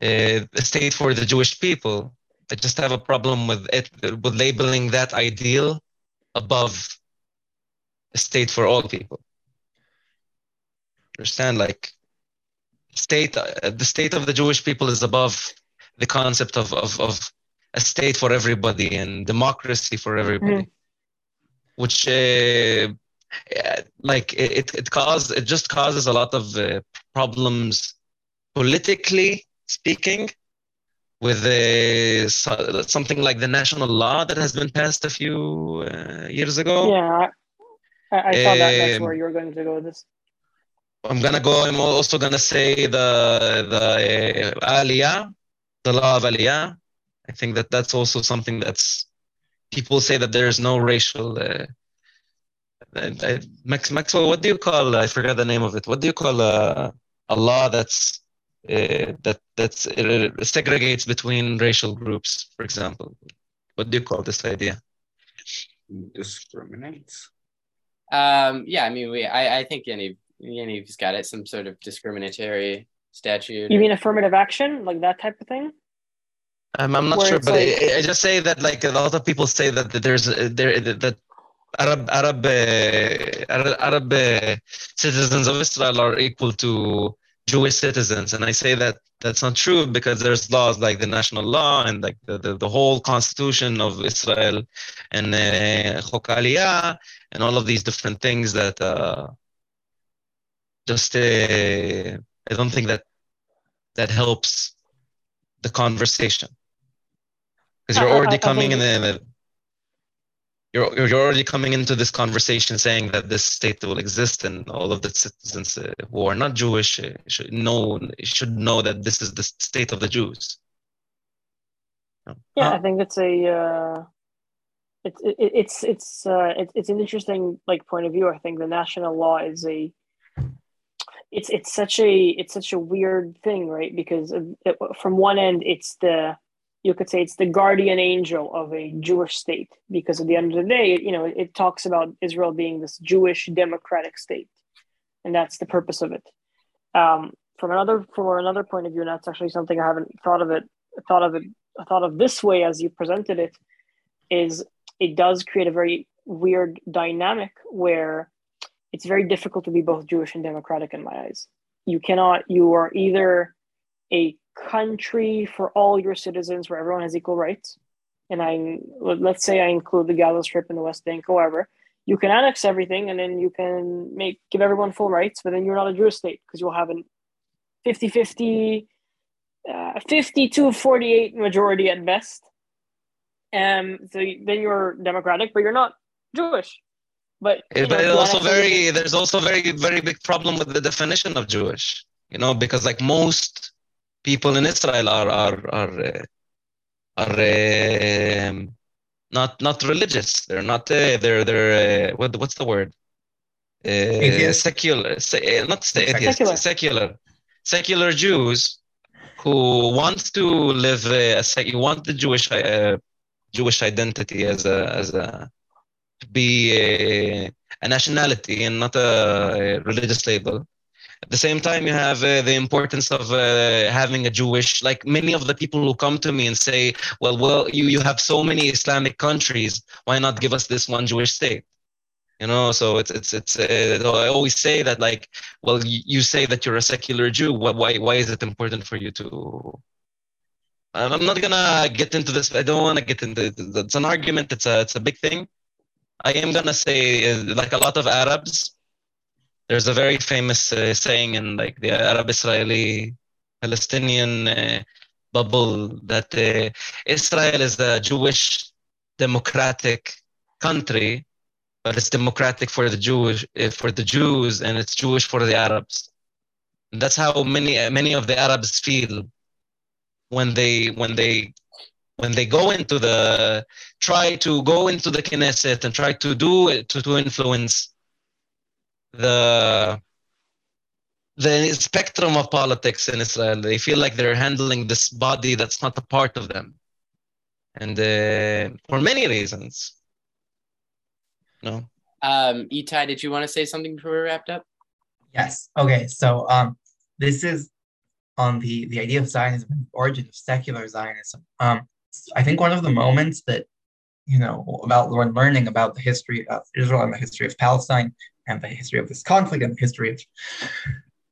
uh, state for the Jewish people, I just have a problem with it with labeling that ideal above state for all people. Understand? Like state, uh, the state of the Jewish people is above the concept of of, of a state for everybody and democracy for everybody, Mhm. which uh, like it it cause it just causes a lot of uh, problems politically speaking with uh, something like the national law that has been passed a few uh, years ago. Yeah, I, I I thought that that's Um, where you were going to go with this. I'm gonna go. I'm also gonna say the the uh, aliyah, the law of aliyah. I think that that's also something that's people say that there's no racial. Uh, uh, uh, Max Maxwell, what do you call? I forgot the name of it. What do you call uh, a law that's uh, that that's uh, segregates between racial groups? For example, what do you call this idea? Discriminates. Um, yeah, I mean, we, I, I think Yaniv, Yaniv's got it. Some sort of discriminatory statute. You mean affirmative action, like that type of thing? I'm, I'm not Where sure, but like- I, I just say that like a lot of people say that there's uh, there that Arab Arab uh, Arab, Arab uh, citizens of Israel are equal to Jewish citizens, and I say that that's not true because there's laws like the national law and like the, the, the whole constitution of Israel and uh, Chok Aliyah and all of these different things that uh, just uh, I don't think that that helps the conversation. Because you're I- already coming in the you're you're you're already coming into this conversation saying that this state will exist and all of the citizens uh, who are not Jewish uh, should know should know that this is the state of the Jews. Yeah, Uh, I think it's a uh, it's it, it's it's uh, it, it's an interesting like point of view. I think the national law is a it's it's such a it's such a weird thing, right? Because it, it, from one end, it's the you could say it's the guardian angel of a Jewish state because at the end of the day, you know, it, talks about Israel being this Jewish democratic state, and that's the purpose of it. Um, from another from another point of view, and that's actually something I haven't thought of it thought of it thought of this way as you presented it is it does create a very weird dynamic where it's very difficult to be both Jewish and democratic in my eyes. You cannot, you are either a country for all your citizens where everyone has equal rights. And I, let's say I include the Gaza Strip and the West Bank, however, you can annex everything and then you can make, give everyone full rights, but then you're not a Jewish state because you'll have a 50 50, uh, 52 48 majority at best. Um, so then you're democratic, but you're not Jewish. But, know, but you also everything- very there's also very very big problem with the definition of Jewish. You know, because like most people in Israel are are are uh, are um, not not religious. They're not. Uh, they're they're uh, what what's the word? Uh, secular, se- not sa- atheist, Secular. secular, secular Jews who want to live uh, a sec- want the Jewish uh, Jewish identity as a as a to be a, a nationality and not a, a religious label. At the same time, you have uh, the importance of uh, having a Jewish, like many of the people who come to me and say, well, well, you, you have so many Islamic countries. Why not give us this one Jewish state? You know, so it's, it's, it's, uh, I always say that like, well, you, you say that you're a secular Jew. Why, why, is it important for you to, I'm not gonna get into this. I don't want to get into it. It's an argument. It's a, it's a big thing. I am gonna say, uh, like a lot of Arabs, there's a very famous uh, saying in like the Arab Israeli Palestinian uh, bubble that uh, Israel is a Jewish democratic country, but it's democratic for the Jewish uh, for the Jews and it's Jewish for the Arabs. And that's how many uh, many of the Arabs feel when they when they when they go into the try to go into the Knesset and try to do it to, to influence the the spectrum of politics in Israel. They feel like they're handling this body that's not a part of them, and uh, for many reasons. No. Um, Itai, did you want to say something before we wrapped up? Yes. Okay. So um, this is on the the idea of Zionism and the origin of secular Zionism. Um, I think one of the moments that you know about when learning about the history of Israel and the history of Palestine and the history of this conflict and the history of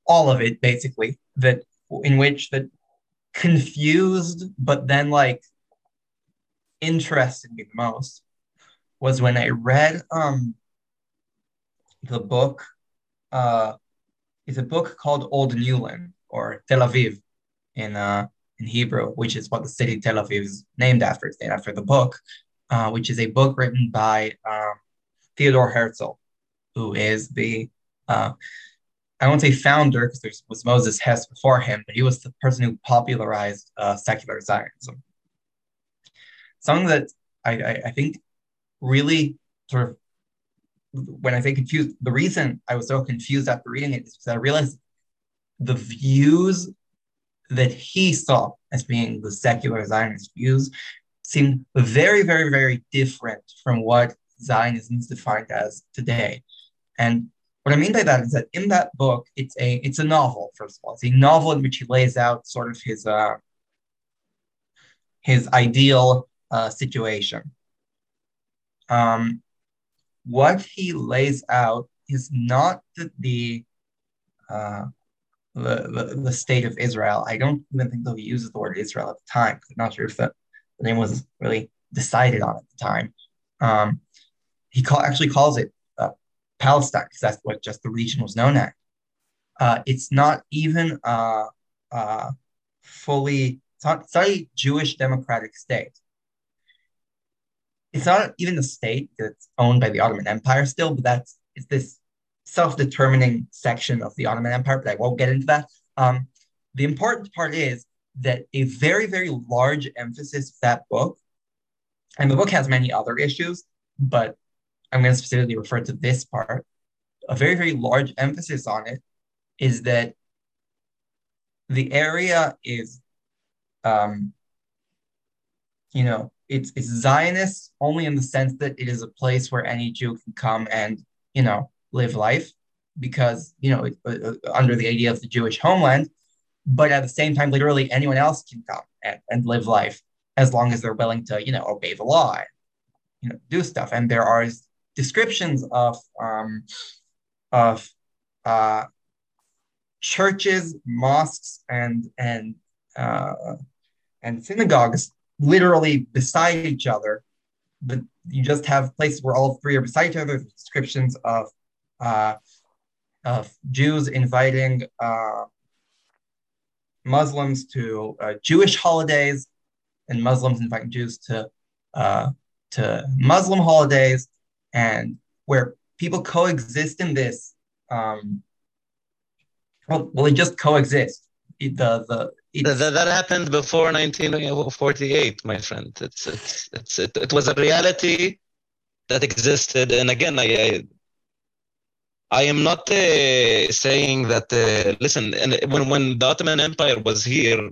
all of it basically that in which that confused but then like interested me the most was when I read um the book uh it's a book called Old Newland or Tel Aviv in uh in Hebrew, which is what the city Tel Aviv is named after. It's named after the book, uh, which is a book written by um, Theodore Herzl, who is the uh, I won't say founder because there was Moses Hess before him, but he was the person who popularized uh, secular Zionism. Something that I, I, I think really sort of when I say confused, the reason I was so confused after reading it is because I realized the views that he saw as being the secular Zionist views seemed very, very, very different from what Zionism is defined as today. And what I mean by that is that in that book, it's a it's a novel. First of all, it's a novel in which he lays out sort of his uh, his ideal uh, situation. Um, what he lays out is not that the uh, the, the, the state of Israel. I don't even think that he uses the word Israel at the time. I'm not sure if the, the name was really decided on at the time. Um, he call, actually calls it Palestine because that's what just the region was known as. Uh, it's not even uh, uh, fully, it's not, it's not a Jewish democratic state. It's not even a state that's owned by the Ottoman Empire still, but that's it's this self-determining section of the Ottoman Empire, but I won't get into that. Um, the important part is that a very, very large emphasis of that book, and the book has many other issues, but I'm going to specifically refer to this part. A very, very large emphasis on it is that the area is, um, you know, it's, it's Zionist only in the sense that it is a place where any Jew can come and, you know, live life because you know uh, uh, under the idea of the Jewish homeland, but at the same time, literally anyone else can come and, and live life as long as they're willing to you know obey the law you know do stuff. And there are descriptions of um, of uh, churches, mosques, and and uh, and synagogues literally beside each other. But you just have places where all three are beside each other. Descriptions of uh, of Jews inviting uh, Muslims to uh, Jewish holidays and Muslims inviting Jews to uh, to Muslim holidays, and where people coexist in this. Um, well, well, they just coexist. It, the the that, that happened before 1948, my friend. It's it's, it's it, it was a reality that existed, and again, I, I I am not uh, saying that. Uh, listen, and when when the Ottoman Empire was here,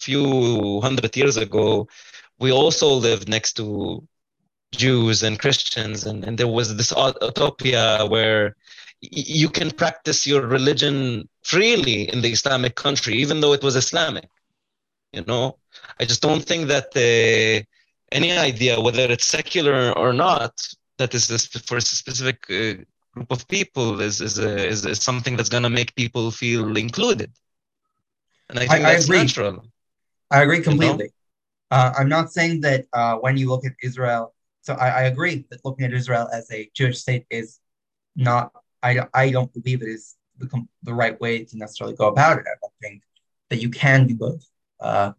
few hundred years ago, we also lived next to Jews and Christians, and, and there was this utopia where you can practice your religion freely in the Islamic country, even though it was Islamic. You know, I just don't think that uh, any idea, whether it's secular or not, that is for a specific uh, group of people is is, a, is, is something that's gonna make people feel included, and I think I, that's I agree. natural. I agree completely. You know? uh, I'm not saying that uh, when you look at Israel, so I, I, agree that looking at Israel as a Jewish state is not. I I don't believe it is the the right way to necessarily go about it. I don't think that you can do both. Uh,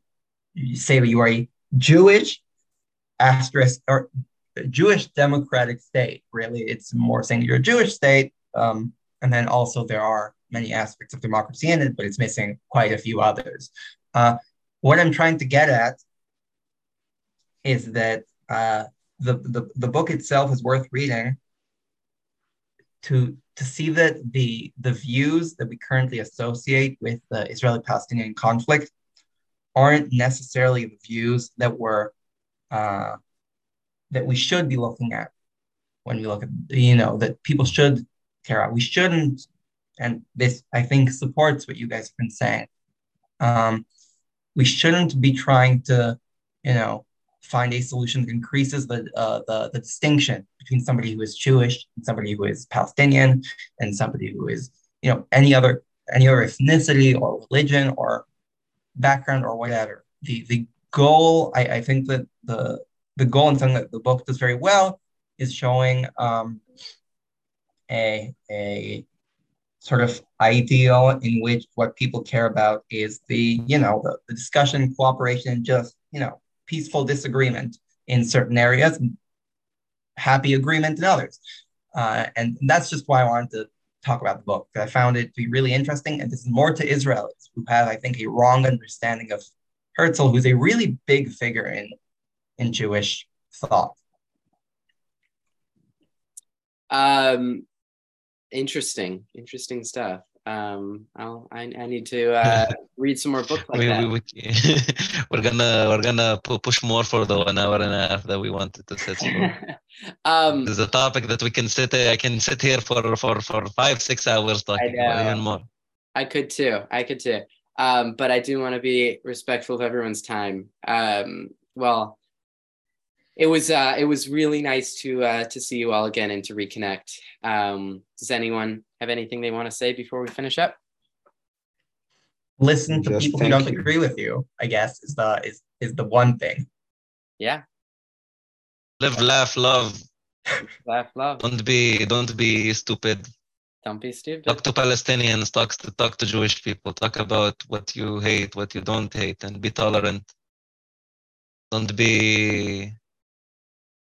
you say that you are a Jewish asterisk or Jewish democratic state. Really, it's more saying you're a Jewish state, um, and then also there are many aspects of democracy in it, but it's missing quite a few others. Uh, what I'm trying to get at is that uh, the, the the book itself is worth reading to to see that the the views that we currently associate with the Israeli-Palestinian conflict aren't necessarily the views that were uh, that we should be looking at when we look at you know that people should care about. We shouldn't, and this I think supports what you guys have been saying. Um, we shouldn't be trying to you know, find a solution that increases the, uh, the, the distinction between somebody who is Jewish and somebody who is Palestinian and somebody who is, you know, any other any other ethnicity or religion or background or whatever. The the goal, I, I think that the the goal and something that the book does very well is showing um, a a sort of ideal in which what people care about is the you know the, the discussion cooperation just you know peaceful disagreement in certain areas happy agreement in others. Uh, and that's just why i wanted to talk about the book. I found it to be really interesting and this is more to israelis who have i think a wrong understanding of herzl who's a really big figure in in jewish thought. Um interesting interesting stuff um i'll i, I need to uh (laughs) read some more books like we, that we, we, (laughs) we're gonna we're gonna pu- push more for the one hour and a half that we wanted to sit for. (laughs) um there's a topic that we can sit. I can sit here for for for five six hours talking about even more. i could too i could too um but i do want to be respectful of everyone's time um well it was uh it was really nice to uh to see you all again and to reconnect um does anyone have anything they want to say before we finish up listen to Just people who don't you. agree with you i guess is the is is the one thing yeah Live, laugh, love. laugh love Don't be don't be stupid. don't be stupid Talk to Palestinians. Talk to talk to Jewish people. Talk about what you hate, what you don't hate, and be tolerant. Don't be.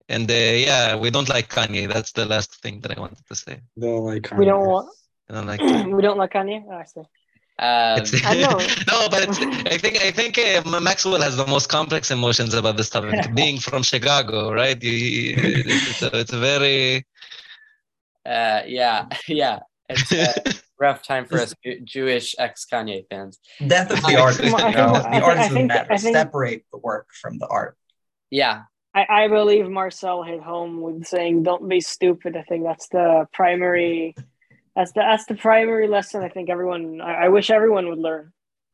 And uh, yeah, we don't like Kanye. That's the last thing that I wanted to say. Don't like We don't want. I don't like. (clears throat) We don't like Kanye. Oh, I see. um I know. (laughs) no, but I think I think uh, Maxwell has the most complex emotions about this topic. (laughs) Being from Chicago, right? You, you- it's, a, it's a very uh yeah (laughs) yeah it's a rough time for us jewish ex kanye fans death of the I artist think- you I know? think- the artist I doesn't think- matter think- separate the work from the art yeah I, I believe Marsel hit home with saying "Don't be stupid." I think that's the primary. That's the that's the primary lesson. I think everyone. I, I wish everyone would learn.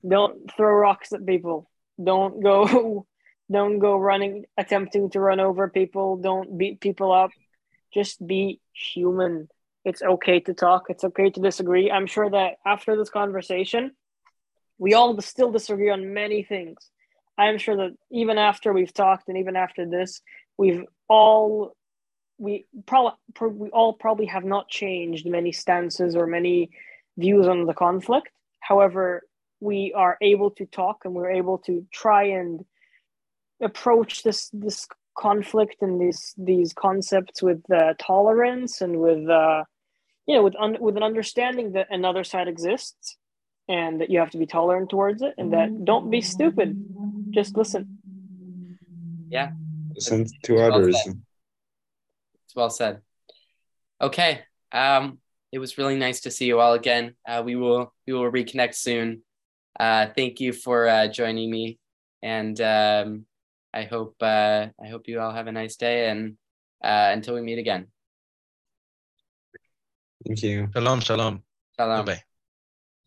Don't throw rocks at people. Don't go. (laughs) Don't go running, attempting to run over people. Don't beat people up. Just be human. It's okay to talk. It's okay to disagree. I'm sure that after this conversation, we all still disagree on many things. I'm sure that even after we've talked and even after this, we've all we probably we all probably have not changed many stances or many views on the conflict. However, we are able to talk and we're able to try and approach this this conflict and these these concepts with uh, tolerance and with uh, you know with un- with an understanding that another side exists and that you have to be tolerant towards it and that don't be stupid just listen yeah Listen to Well others. said. It's well said. Okay. Um, it was really nice to see you all again. Uh, we will we will reconnect soon. Uh, thank you for uh, joining me, and um, I hope uh, I hope you all have a nice day. And uh, until we meet again, Thank you. shalom, shalom. shalom. Bye bye.